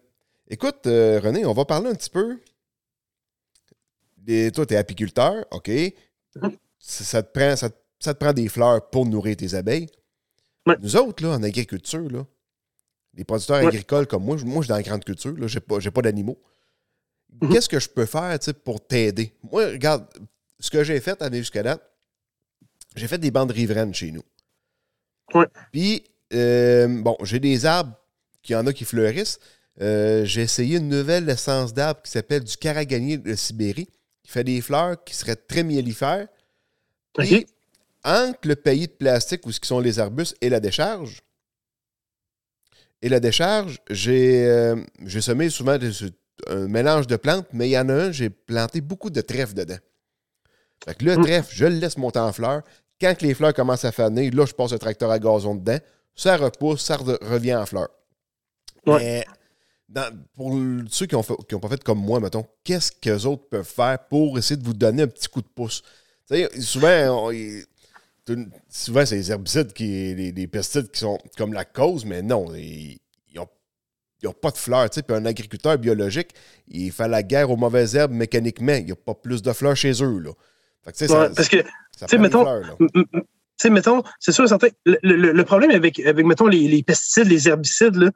écoute, euh, René, on va parler un petit peu. Des, toi, tu es apiculteur, OK? Ça, ça te prend, ça, te- ça te prend des fleurs pour nourrir tes abeilles. Ouais. Nous autres, là, en agriculture, là, les producteurs Ouais. agricoles comme moi, moi, je suis dans la grande culture, je n'ai pas, j'ai pas d'animaux. Mhm. Qu'est-ce que je peux faire pour t'aider? Moi, regarde, ce que j'ai fait aller jusqu'à là, j'ai fait des bandes riveraines chez nous. Ouais. Puis, euh, bon, j'ai des arbres, qu'il y en a qui fleurissent. Euh, j'ai essayé une nouvelle essence d'arbre qui s'appelle du caragagnier de Sibérie, qui fait des fleurs qui seraient très miellifères. Puis, OK? entre le pays de plastique où ce qui sont les arbustes et la décharge, et la décharge, j'ai euh, semé souvent des- un mélange de plantes, mais il y en a un, j'ai planté beaucoup de trèfles dedans. Fait que le Mm. trèfle, je le laisse monter en fleurs. Quand que les fleurs commencent à faner, là, je passe le tracteur à gazon dedans. Ça repousse, ça re- revient en fleurs. Ouais. Mais dans- pour ceux qui n'ont pas fait comme moi, mettons, qu'est-ce qu'eux autres peuvent faire pour essayer de vous donner un petit coup de pouce? Souvent, on- souvent, c'est les herbicides, qui, les, les pesticides qui sont comme la cause, mais non, ils n'ont pas de fleurs. Puis un agriculteur biologique, il fait la guerre aux mauvaises herbes mécaniquement. Il n'y a pas plus de fleurs chez eux. Là. Fait que, Ouais, ça, parce que ça mettons, fleurs, là. Sais, mettons, c'est sûr, certain, le, problème avec, avec mettons, les, pesticides, les herbicides, là,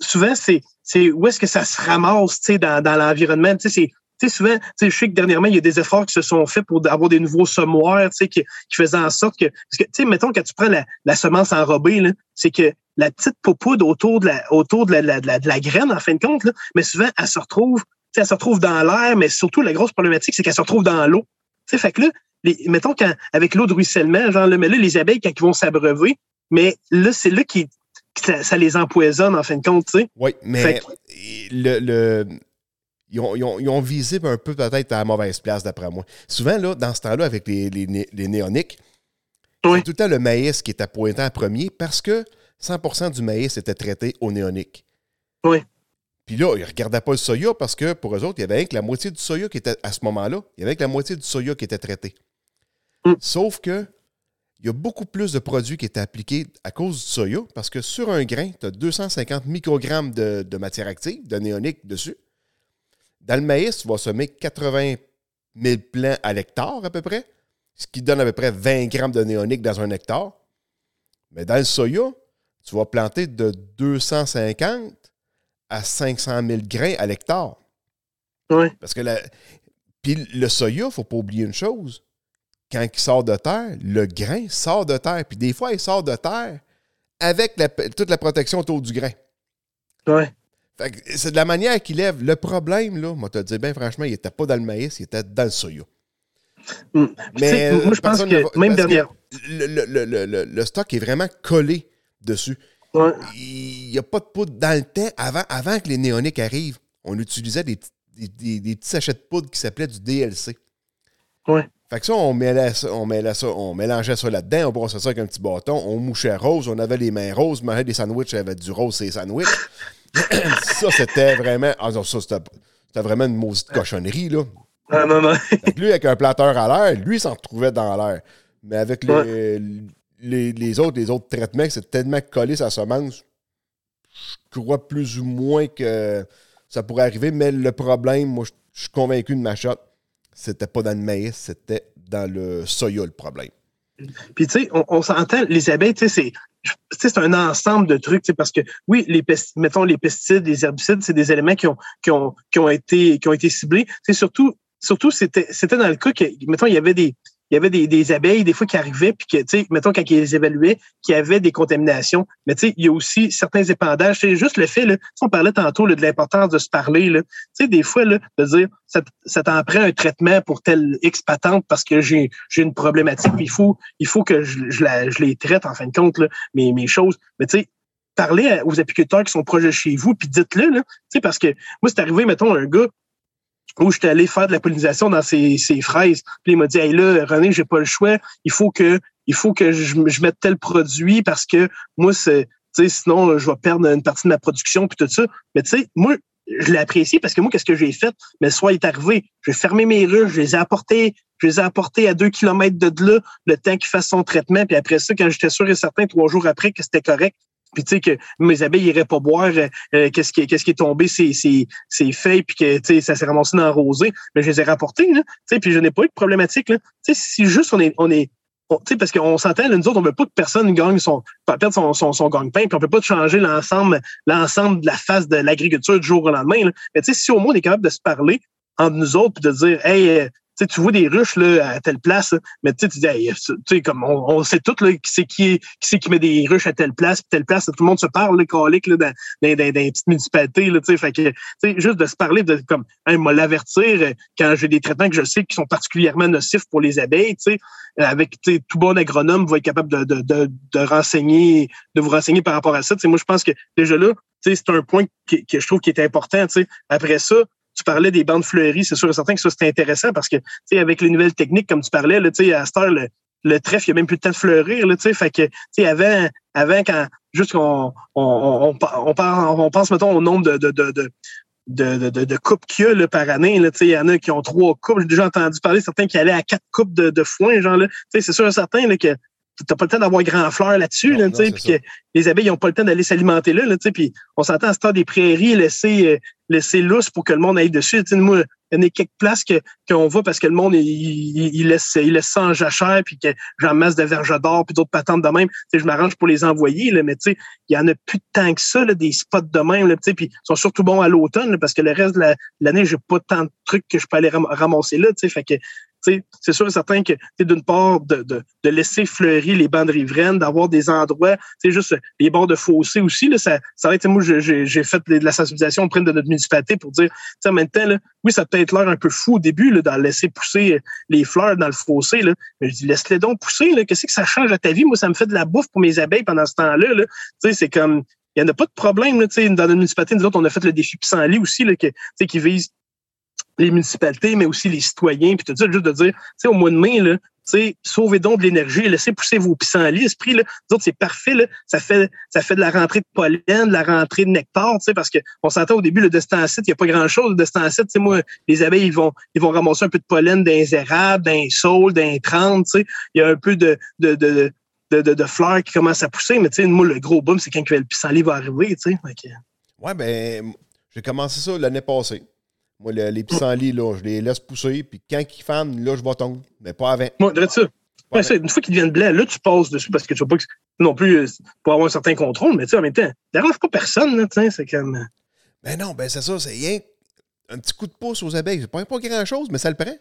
souvent, c'est, c'est où est-ce que ça se ramasse, dans, dans l'environnement. C'est, souvent, je sais que dernièrement, il y a des efforts qui se sont faits pour avoir des nouveaux semoirs, qui, qui faisaient en sorte que, parce que, mettons, quand tu prends la, la semence enrobée, là, c'est que la petite popoudre autour de la, autour de la, de la, de la- graine, en fin de compte, là, mais souvent, elle se retrouve, elle se retrouve dans l'air, mais surtout, la grosse problématique, c'est qu'elle se retrouve dans l'eau. Tu sais, fait que là, les, mettons quand, avec l'eau de ruissellement, genre là, mais là, les abeilles, quand ils vont s'abreuver, mais là, c'est là qui que ça, ça les empoisonne, en fin de compte, tu sais. Oui, mais le, le- ils, ont, ils ont- ils ont visé un peu peut-être à la mauvaise place, d'après moi. Souvent, là, dans ce temps-là, avec les, les, les néoniques, Oui. c'est tout le temps le maïs qui était pointé en premier parce que 100% du maïs était traité au néonique. Oui. Puis là, ils ne regardaient pas le soya parce que pour eux autres, il y avait que la moitié du soya qui était, à ce moment-là, il y avait que la moitié du soya qui était traité. Mm. Sauf que il y a beaucoup plus de produits qui étaient appliqués à cause du soya parce que sur un grain, tu as 250 microgrammes de, de matière active, de néonique dessus. Dans le maïs, tu vas semer 80 000 plants à l'hectare à peu près, ce qui donne à peu près 20 grammes de néonique dans un hectare. Mais dans le soya, tu vas planter de 250 à 500 000 grains à l'hectare. Ouais. Parce que la... Puis le soya, il ne faut pas oublier une chose. Quand il sort de terre, le grain sort de terre. Puis des fois, il sort de terre avec la- toute la protection autour du grain. Ouais. C'est de la manière qu'il lève. Le problème, là, moi, te dire bien franchement, il n'était pas dans le maïs, il était dans le soya. Mm. Tu sais, moi, je pense que même dernière. Le, le- le- le- stock est vraiment collé dessus. Ouais. Il n'y a pas de poudre dans le temps. Avant, avant que les néoniques arrivent, on utilisait des, petits- des, des- des petits sachets de poudre qui s'appelaient du DLC. Ouais. Fait que ça, on mêlait ça, on mêlait ça, on mélangeait ça là-dedans, on brossait ça avec un petit bâton, on mouchait rose, on avait les mains roses, mangeait des sandwichs avec du rose et sandwichs. ça, c'était vraiment. Ah non, ça, c'était vraiment une maudite cochonnerie, là. Ah, non, non. Lui, avec un planteur à l'air, lui, il s'en retrouvait dans l'air. Mais avec les, les, les autres, les autres traitements, c'est tellement collé sa semence, je crois plus ou moins que ça pourrait arriver. Mais le problème, moi, je je suis convaincu de ma shot, c'était pas dans le maïs, c'était dans le soya le problème. Puis, tu sais, on, s'entend, les abeilles, tu sais, c'est. un ensemble de trucs, parce que oui, les mettons les pesticides, les herbicides, c'est des éléments qui ont, qui ont, qui ont été, qui ont été ciblés. C'est surtout, surtout, c'était dans le cas que, mettons, il y avait des, il y avait des, des abeilles, des fois, qui arrivaient, puis que, tu sais, mettons, quand ils les évaluaient, qu'il y avait des contaminations. Mais, tu sais, il y a aussi certains épandages. C'est juste le fait, là, on parlait tantôt là, de l'importance de se parler, là. Tu sais, des fois, là, de dire, ça, ça t'en prend un traitement pour telle X patente parce que j'ai, j'ai une problématique, puis il faut, il faut que je, la, je les traite, en fin de compte, là, mes, mes choses. Mais, tu sais, parlez aux apiculteurs qui sont proches de chez vous, puis dites-le, là. Tu sais, parce que moi, c'est arrivé, mettons, un gars, où j'étais allé faire de la pollinisation dans ses, ses fraises. Puis il m'a dit Hey là, René, j'ai pas le choix. Il faut que, il faut que je, je mette tel produit parce que moi, c'est. Sinon, je vais perdre une partie de ma production puis tout ça. Mais tu sais, moi, je l'ai apprécié parce que moi, qu'est-ce que j'ai fait? Mais le soir est arrivé. J'ai fermé mes ruches, je les ai apportés, je les ai apportés à deux kilomètres de là, le temps qu'il fasse son traitement. Puis après ça, quand j'étais sûr et certain, trois jours après, que c'était correct, puis tu sais que mes abeilles iraient pas boire euh, euh, qu'est-ce qui qu'est-ce qui est tombé ces ces ces feuilles puis que tu sais ça s'est ramassé dans la rosée mais je les ai rapportées là tu sais puis je n'ai pas eu de problématique là tu sais si juste on est on est tu sais parce qu'on s'entend nous autres on veut pas que personne gagne son perdre son son, son gagne-pain puis on peut pas changer l'ensemble l'ensemble de la face de l'agriculture du jour au lendemain là. mais tu sais si au moins on est capable de se parler entre nous autres puis de dire hey euh, tu vois des ruches là, à telle place, mais tu dis, comme on, on sait tout là, qui c'est qui, qui qui met des ruches à telle place, telle place, tout le monde se parle, là, calique, là, dans, dans, dans, les petites municipalités, là, fait que, juste de se parler, de comme, hey, moi l'avertir euh, quand j'ai des traitements que je sais qui sont particulièrement nocifs pour les abeilles, tu avec tout bon agronome va être capable de, de, de, de renseigner, de vous renseigner par rapport à ça. Tu sais, moi, je pense que déjà là, c'est un point que, que je trouve qui est important. Tu sais. Après ça, tu parlais des bandes fleuries, c'est sûr et certain que ça, c'est intéressant parce que, tu sais, avec les nouvelles techniques, comme tu parlais, tu sais, à cette heure, le, le trèfle, il n'y a même plus le temps de fleurir, tu sais, fait que, tu sais, avant, avant, quand, juste qu'on, on, on, pense, mettons, au nombre de, de, de, de de, de, coupes qu'il y a là, par année. Il y en a qui ont trois coupes. J'ai déjà entendu parler certains qui allaient à quatre coupes de, foin. Genre, là. C'est sûr et certain là, que tu n'as pas le temps d'avoir grand fleur là-dessus. Là, puis que les abeilles n'ont pas le temps d'aller s'alimenter là. là tu sais, Puis on s'entend à ce temps des prairies laisser, euh, laisser lousse pour que le monde aille dessus. Tu sais, Moi, il y en a quelques places que qu'on va parce que le monde il, il, il laisse il laisse ça en jachère puis que j'en masse de verge d'or puis d'autres patentes de même. Tu sais, je m'arrange pour les envoyer là, mais tu sais, il y en a plus tant que ça là, des spots de même là, tu sais, puis ils sont surtout bons à l'automne parce que le reste de la- de l'année j'ai pas tant de trucs que je peux aller ram- ramasser là, tu sais, fait que c'est sûr et certain que d'une part de, de, de laisser fleurir les bandes riveraines, d'avoir des endroits, sais, juste les bords de fossés aussi là, ça ça va être moi j'ai- fait de la sensibilisation auprès de notre municipalité pour dire en même temps là, oui, ça peut être l'air un peu fou au début là, d'en laisser pousser euh, les fleurs dans le fossé. Là. Mais je dis, laisse-les donc pousser. Qu'est-ce que ça change à ta vie? Moi, ça me fait de la bouffe pour mes abeilles pendant ce temps-là. Là. C'est comme. Il n'y en a pas de problème. Là, dans notre municipalité, nous autres, on a fait le défi pissenlit aussi, là, que, qui les municipalités, mais aussi les citoyens. Puis tout ça, juste de dire, tu sais, au mois de mai, là, sauvez donc de l'énergie, laissez pousser vos pissenlits. Esprit, là, nous autres, c'est parfait. Là. Ça, fait, ça fait de la rentrée de pollen, de la rentrée de nectar, parce qu'on s'entend au début, le destin il n'y a pas grand-chose. Le destin tu sais, moi, les abeilles, ils vont, ils vont ramasser un peu de pollen d'un érables, d'un saule, d'un trente. Il y a un peu de, de, de, de, de, fleurs qui commencent à pousser, mais moi, le gros boom, c'est quand le pissenlit va arriver, Ouais, ben, j'ai commencé ça l'année passée. Moi, le- les pissenlits, là, je les laisse pousser, puis quand ils fanent, là, je vais tomber. Mais pas avant. Moi, je dirais ça. Ouais, ça, une fois qu'ils deviennent blancs, là, tu passes dessus parce que tu veux pas que non plus euh, pour avoir un certain contrôle, mais tu sais, en même temps, dérange pas personne, là, c'est comme. euh, Ben non, ben c'est ça, c'est rien. Un petit coup de pouce aux abeilles. C'est pas, pas grand-chose, mais ça le prend.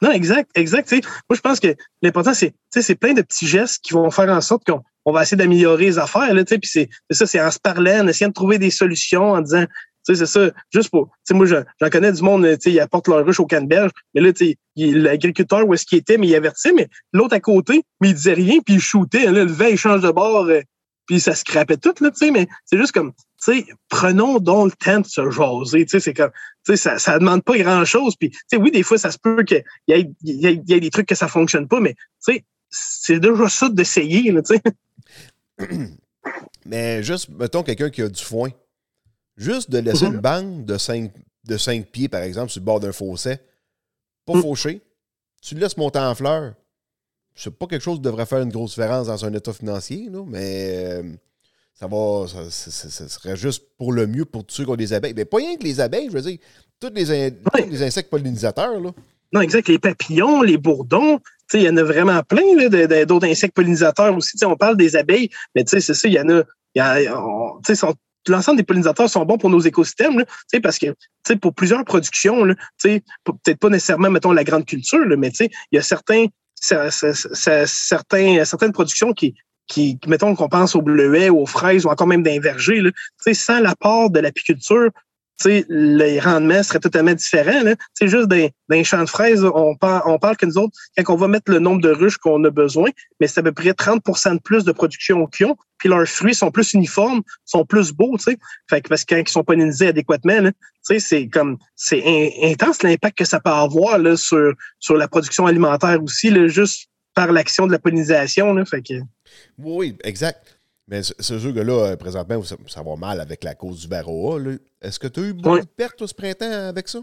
Non, exact, exact. Moi, je pense que l'important, c'est, plein de petits gestes qui vont faire en sorte qu'on on va essayer d'améliorer les affaires, là, puis c'est ça, c'est en se parlant, en essayant de trouver des solutions, en disant, tu sais, c'est ça, juste pour, tu sais, moi, je- j'en connais du monde, tu sais, ils apportent leur ruche au canneberge, mais là, tu sais, l'agriculteur, où est-ce qu'il était, mais il avertissait, mais l'autre à côté, mais il disait rien, puis il shootait, là, le vent, il change de bord, euh, puis ça se tout, là, tu sais, mais c'est juste comme, tu sais, prenons donc le temps de se jaser, tu sais, c'est comme, tu sais, ça, ça demande pas grand-chose, puis, tu sais, oui, des fois, ça se peut qu'il y ait, y y ait des trucs que ça fonctionne pas, mais, tu sais, c'est déjà ça d'essayer, là, tu sais. Mais juste, mettons, quelqu'un qui a du foin. Juste de laisser Mhm. une bande de 5 de cinq pieds, par exemple, sur le bord d'un fossé, pas Mhm. fauché, tu le laisses monter en fleurs. C'est pas quelque chose qui devrait faire une grosse différence dans un état financier, là, mais euh, ça va. Ça, ça- ça- ça serait juste pour le mieux pour tous ceux qui ont des abeilles. Mais pas rien que les abeilles, je veux dire. Tous les, in- tous les insectes pollinisateurs, là. non, exact. Les papillons, les bourdons, il y en a vraiment plein d'autres insectes pollinisateurs aussi. On parle des abeilles, mais tu sais, c'est ça, il y en a. y a- on- sont- L'ensemble des pollinisateurs sont bons pour nos écosystèmes, là, parce que pour plusieurs productions, peut-être pas nécessairement, mettons, la grande culture, là, mais il y a certains, certains, certaines productions qui, qui, mettons qu'on pense aux bleuets, aux fraises ou encore même d'un verger, sans l'apport de l'apiculture, tu les rendements seraient totalement différents. sais, juste dans les champs de fraises, on parle, que nous autres, quand on va mettre le nombre de ruches qu'on a besoin, mais c'est à peu près 30 de plus de production qu'ils ont, puis leurs fruits sont plus uniformes, sont plus beaux, que parce que quand ils sont pollinisés adéquatement, c'est comme c'est in- intense l'impact que ça peut avoir sur, sur la production alimentaire aussi, juste par l'action de la pollinisation. Fait que, oui, exact. Mais ce, ce jeu-là, présentement, ça, ça va mal avec la cause du varroa. Est-ce que tu as eu beaucoup de pertes toi, ce printemps avec ça?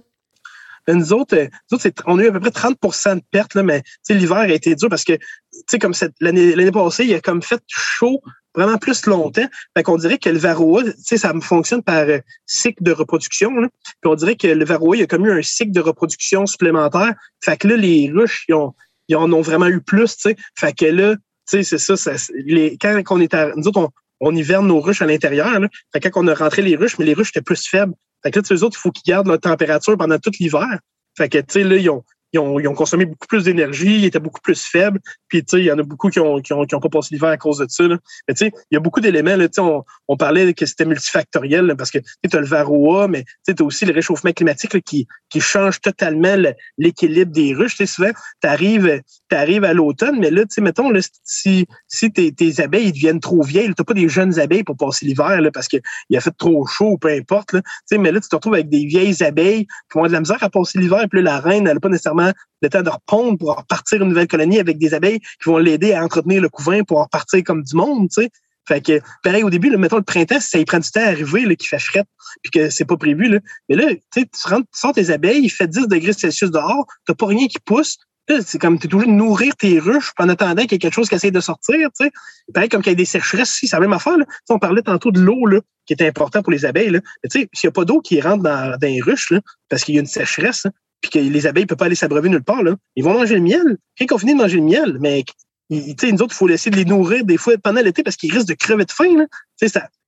Mais Nous autres, euh, nous autres, on a eu à peu près 30% de pertes, là, mais l'hiver a été dur parce que tu sais, comme cette- l'année l'année passée, il a comme fait chaud vraiment plus longtemps. Fait qu'on dirait que le varroa, tu sais, ça fonctionne par euh, cycle de reproduction. Là. Puis on dirait que le varroa, il a comme eu un cycle de reproduction supplémentaire. Fait que là, les ruches, ils, ont, ils en ont vraiment eu plus. Fait que là, tu sais, c'est ça, ça les, quand on est à, nous autres, on, on hiverne nos ruches à l'intérieur. Fait quand on a rentré les ruches, mais les ruches étaient plus faibles. Fait que là, eux autres, il faut qu'ils gardent leur température pendant tout l'hiver. Fait que, tu sais, là, ils ont, ils, ont, ont consommé beaucoup plus d'énergie, ils étaient beaucoup plus faibles. Puis, tu sais, il y en a beaucoup qui ont, qui ont, qui ont pas passé l'hiver à cause de ça. Là. Mais, tu sais, il y a beaucoup d'éléments. On, on parlait que c'était multifactoriel là, parce que tu as le varroa, mais tu as aussi le réchauffement climatique là, qui, qui change totalement le- l'équilibre des ruches. Sais, souvent, tu arrives, à l'automne, mais là, tu sais, mettons, là, si, si tes, tes abeilles deviennent trop vieilles, tu pas des jeunes abeilles pour passer l'hiver parce qu'il a fait trop chaud, peu importe. Là. Mais là, tu te retrouves avec des vieilles abeilles qui avoir de la misère à passer l'hiver, puis la reine, elle n'a pas nécessairement le temps de repondre pour repartir une nouvelle colonie avec des abeilles qui vont l'aider à entretenir le couvain pour repartir comme du monde, tu sais. Fait que, pareil, au début, mettons le printemps, ça y prend du temps à arriver, là, qu'il fait fret, puis que c'est pas prévu, là. Mais là, tu rentres- tu sors tes abeilles, il fait 10 degrés Celsius dehors, t'as pas rien qui pousse. Là, c'est comme, t'es obligé de nourrir tes ruches en attendant qu'il y ait quelque chose qui essaie de sortir, tu sais. Pareil, comme qu'il y a des sécheresses, si, c'est la même affaire, on parlait tantôt de l'eau, là, qui est important pour les abeilles, là. Mais tu sais, s'il y a pas d'eau qui rentre dans, les ruches, parce qu'il y a une sécheresse, hein, puis que les abeilles ne peuvent pas aller s'abreuver nulle part, là, ils vont manger le miel. Quand on finit de manger le miel, mais ils- nous autres, il faut laisser de les nourrir des fois pendant l'été parce qu'ils risquent de crever de faim. là.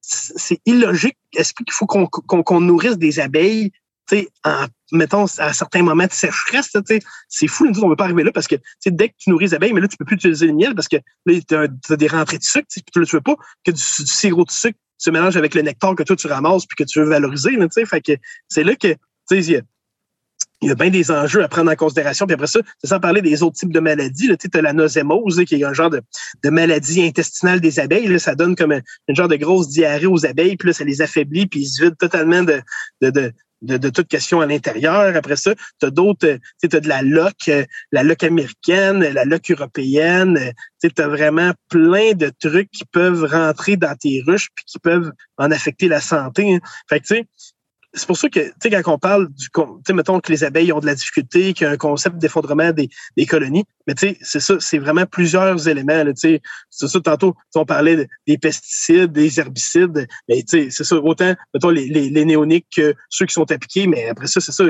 C'est illogique. Est-ce qu'il faut qu'on qu'on nourrisse des abeilles en, mettons, à certains moments de sécheresse? C'est fou, nous on ne veut pas arriver là parce que dès que tu nourris les abeilles, mais là, tu peux plus utiliser le miel parce que là, tu as, des rentrées de sucre. puis Tu ne veux pas que du, du sirop de sucre se mélange avec le nectar que toi, tu ramasses puis que tu veux valoriser. Là, c'est là que il y a- bien des enjeux à prendre en considération. Puis après ça, c'est sans parler des autres types de maladies. Tu as la nosémose, qui est un genre de, de maladie intestinale des abeilles. Là. Ça donne comme un, genre de grosse diarrhée aux abeilles. Puis là, ça les affaiblit, puis ils se vident totalement de, de, de, de, toute question à l'intérieur. Après ça, tu as d'autres, tu as de la loque, euh, la loque américaine, la loque européenne. euh, Tu as vraiment plein de trucs qui peuvent rentrer dans tes ruches puis qui peuvent en affecter la santé. hein. Fait que, tu sais, c'est pour ça que, tu sais, quand on parle du, tu sais, mettons que les abeilles ont de la difficulté, qu'il y a un concept d'effondrement des, colonies, mais tu sais, c'est ça, c'est vraiment plusieurs éléments, tu sais. C'est ça, tantôt, on parlait de- des pesticides, des herbicides, mais tu sais, c'est ça, autant, mettons, les, les, les néoniques que ceux qui sont appliqués, mais après ça, c'est ça,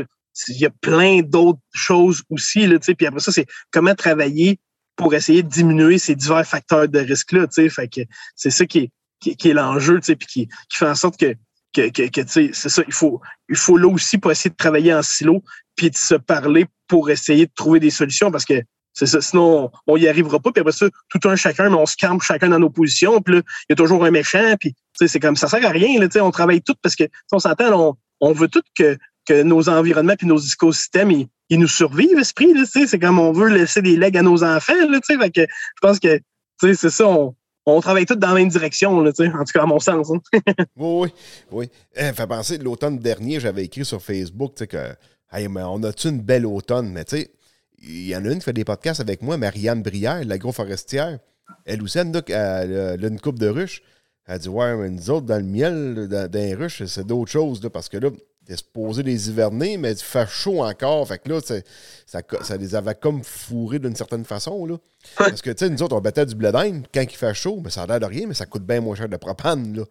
il y a plein d'autres choses aussi, là, tu sais, puis après ça, c'est comment travailler pour essayer de diminuer ces divers facteurs de risque-là, tu sais, fait que c'est ça qui est, qui, qui est l'enjeu, tu sais, puis qui, qui fait en sorte que que, que, que, c'est ça, il faut, il faut là aussi pas essayer de travailler en silo puis de se parler pour essayer de trouver des solutions parce que c'est ça, sinon on, on y arrivera pas. Puis après ça, tout un chacun, mais on se campe chacun dans nos positions. Puis là, il y a toujours un méchant. Puis tu sais, c'est comme ça sert à rien. Là, tu sais, on travaille tout parce que on s'entend, on, on veut tout que, que nos environnements puis nos écosystèmes ils, ils nous survivent, esprit. Tu sais, c'est comme on veut laisser des legs à nos enfants. Là, tu sais, fait que je pense que tu sais, c'est ça. On, on travaille tous dans la même direction, là, en tout cas à mon sens. hein. Oui, oui, oui. Eh, fait penser, l'automne dernier, j'avais écrit sur Facebook que hey, mais on a-tu une belle automne? Mais tu sais, il y en a une qui fait des podcasts avec moi, Marianne Brière, l'agroforestière. Elle aussi, elle, elle, elle a une coupe de ruches. Elle dit Ouais, mais nous autres, dans le miel, dans, dans les ruches, c'est d'autres choses, là, parce que là, t'es supposé les hiverner, mais il fait chaud encore. Fait que là, ça, ça les avait comme fourrés d'une certaine façon. Là. Parce que, tu sais, nous autres, on battait du blé d'Inde quand il fait chaud, mais ça a l'air de rien, mais ça coûte bien moins cher de propane. Là.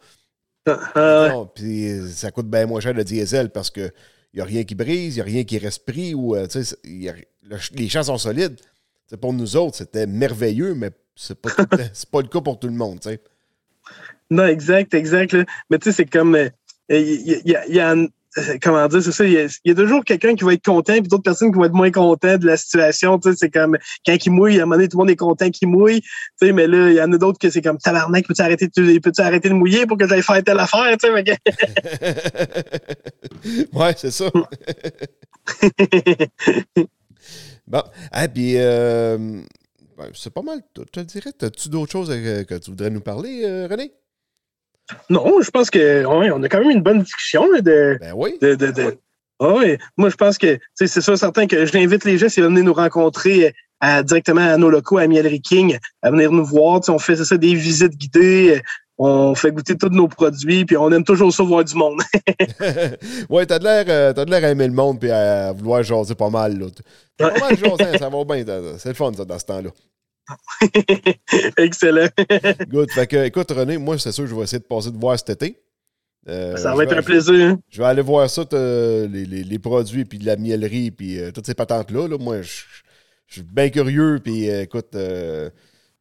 Ah, ouais. Non, Puis ça coûte bien moins cher de diesel parce que n'y a rien qui brise, il n'y a rien qui reste pris, ou euh, a- le- les champs sont solides. Pour nous autres, c'était merveilleux, mais c'est pas, tout pas le cas pour tout le monde. Non, exact, exact. là. Mais tu sais, c'est comme. euh, Il y, a- y a- euh, Comment dire, c'est ça. Il y, a, il y a toujours quelqu'un qui va être content, puis d'autres personnes qui vont être moins contents de la situation. Tu sais, c'est comme quand il mouille, à un moment donné, tout le monde est content qu'il mouille. Tu sais, mais là, il y en a d'autres que c'est comme tabarnak, peux-tu arrêter, de- peux-tu arrêter de mouiller pour que j'aille faire telle affaire? Tu sais, ouais, c'est ça. Bon, ah, puis euh, ben, c'est pas mal tout, je te dirais. As-tu d'autres choses euh, que tu voudrais nous parler, euh, René? Non, je pense que ouais, on a quand même une bonne discussion là, de, Ben oui. de, de, de- Ah oui, moi je pense que c'est sûr certain que j'invite les gens s'ils veulent venir nous rencontrer à- directement à nos locaux à Mielery King, à venir nous voir. On fait c'est ça, des visites guidées, on fait goûter tous nos produits, puis on aime toujours ça voir du monde. ouais, t'as de l'air euh, l'air à aimer le monde puis à vouloir jaser pas mal. Là. Pas mal jasé, hein, ça va bien. C'est le fun, ça, dans ce temps-là. Excellent. Good. Fait que, écoute, René, moi, c'est sûr que je vais essayer de passer de voir cet été. Euh, ça va être vais- un plaisir. Je vais aller voir ça, les, les- les produits, puis de la miellerie, puis euh, toutes ces patentes-là. là. Moi, je je suis bien curieux, puis euh, écoute,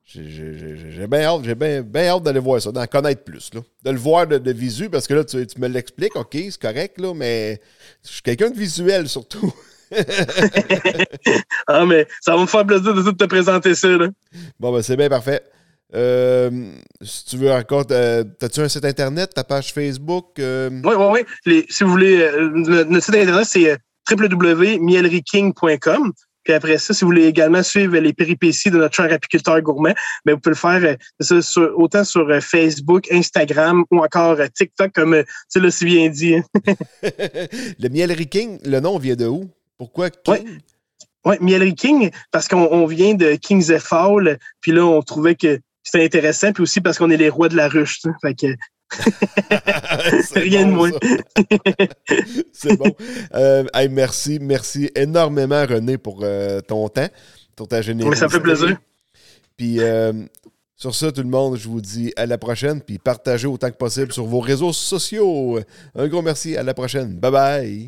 j'ai- bien hâte, j'ai bien bien hâte d'aller voir ça, d'en connaître plus. Là. De le voir de, de visu, parce que là, tu, tu me l'expliques, OK, c'est correct, là, mais je suis quelqu'un de visuel, surtout. Ah, mais ça va me faire plaisir de te présenter ça. Là. Bon, ben, c'est bien parfait. Euh, si tu veux encore, euh, t'as-tu un site internet, ta page Facebook? euh, Oui, oui, oui. Les- Si vous voulez, euh, le- notre site internet, c'est www.mielryking.com. Puis après ça, si vous voulez également suivre les péripéties de notre cher apiculteur gourmet, ben vous pouvez le faire c'est ça, sur- autant sur Facebook, Instagram ou encore TikTok, comme tu l'as si bien dit. hein. le Miellery King, le nom vient de où? Pourquoi King? Ouais. Oui, King, parce qu'on on vient de Kings et Fowl, puis là, on trouvait que c'était intéressant, puis aussi parce qu'on est les rois de la ruche. tu sais. Fait que, C'est Rien de moins. C'est bon. Euh, hey, merci, merci énormément, René, pour euh, ton temps, pour ta générosité. mais ça me fait plaisir. Puis euh, sur ça, tout le monde, je vous dis à la prochaine, puis partagez autant que possible sur vos réseaux sociaux. Un gros merci, à la prochaine. Bye bye.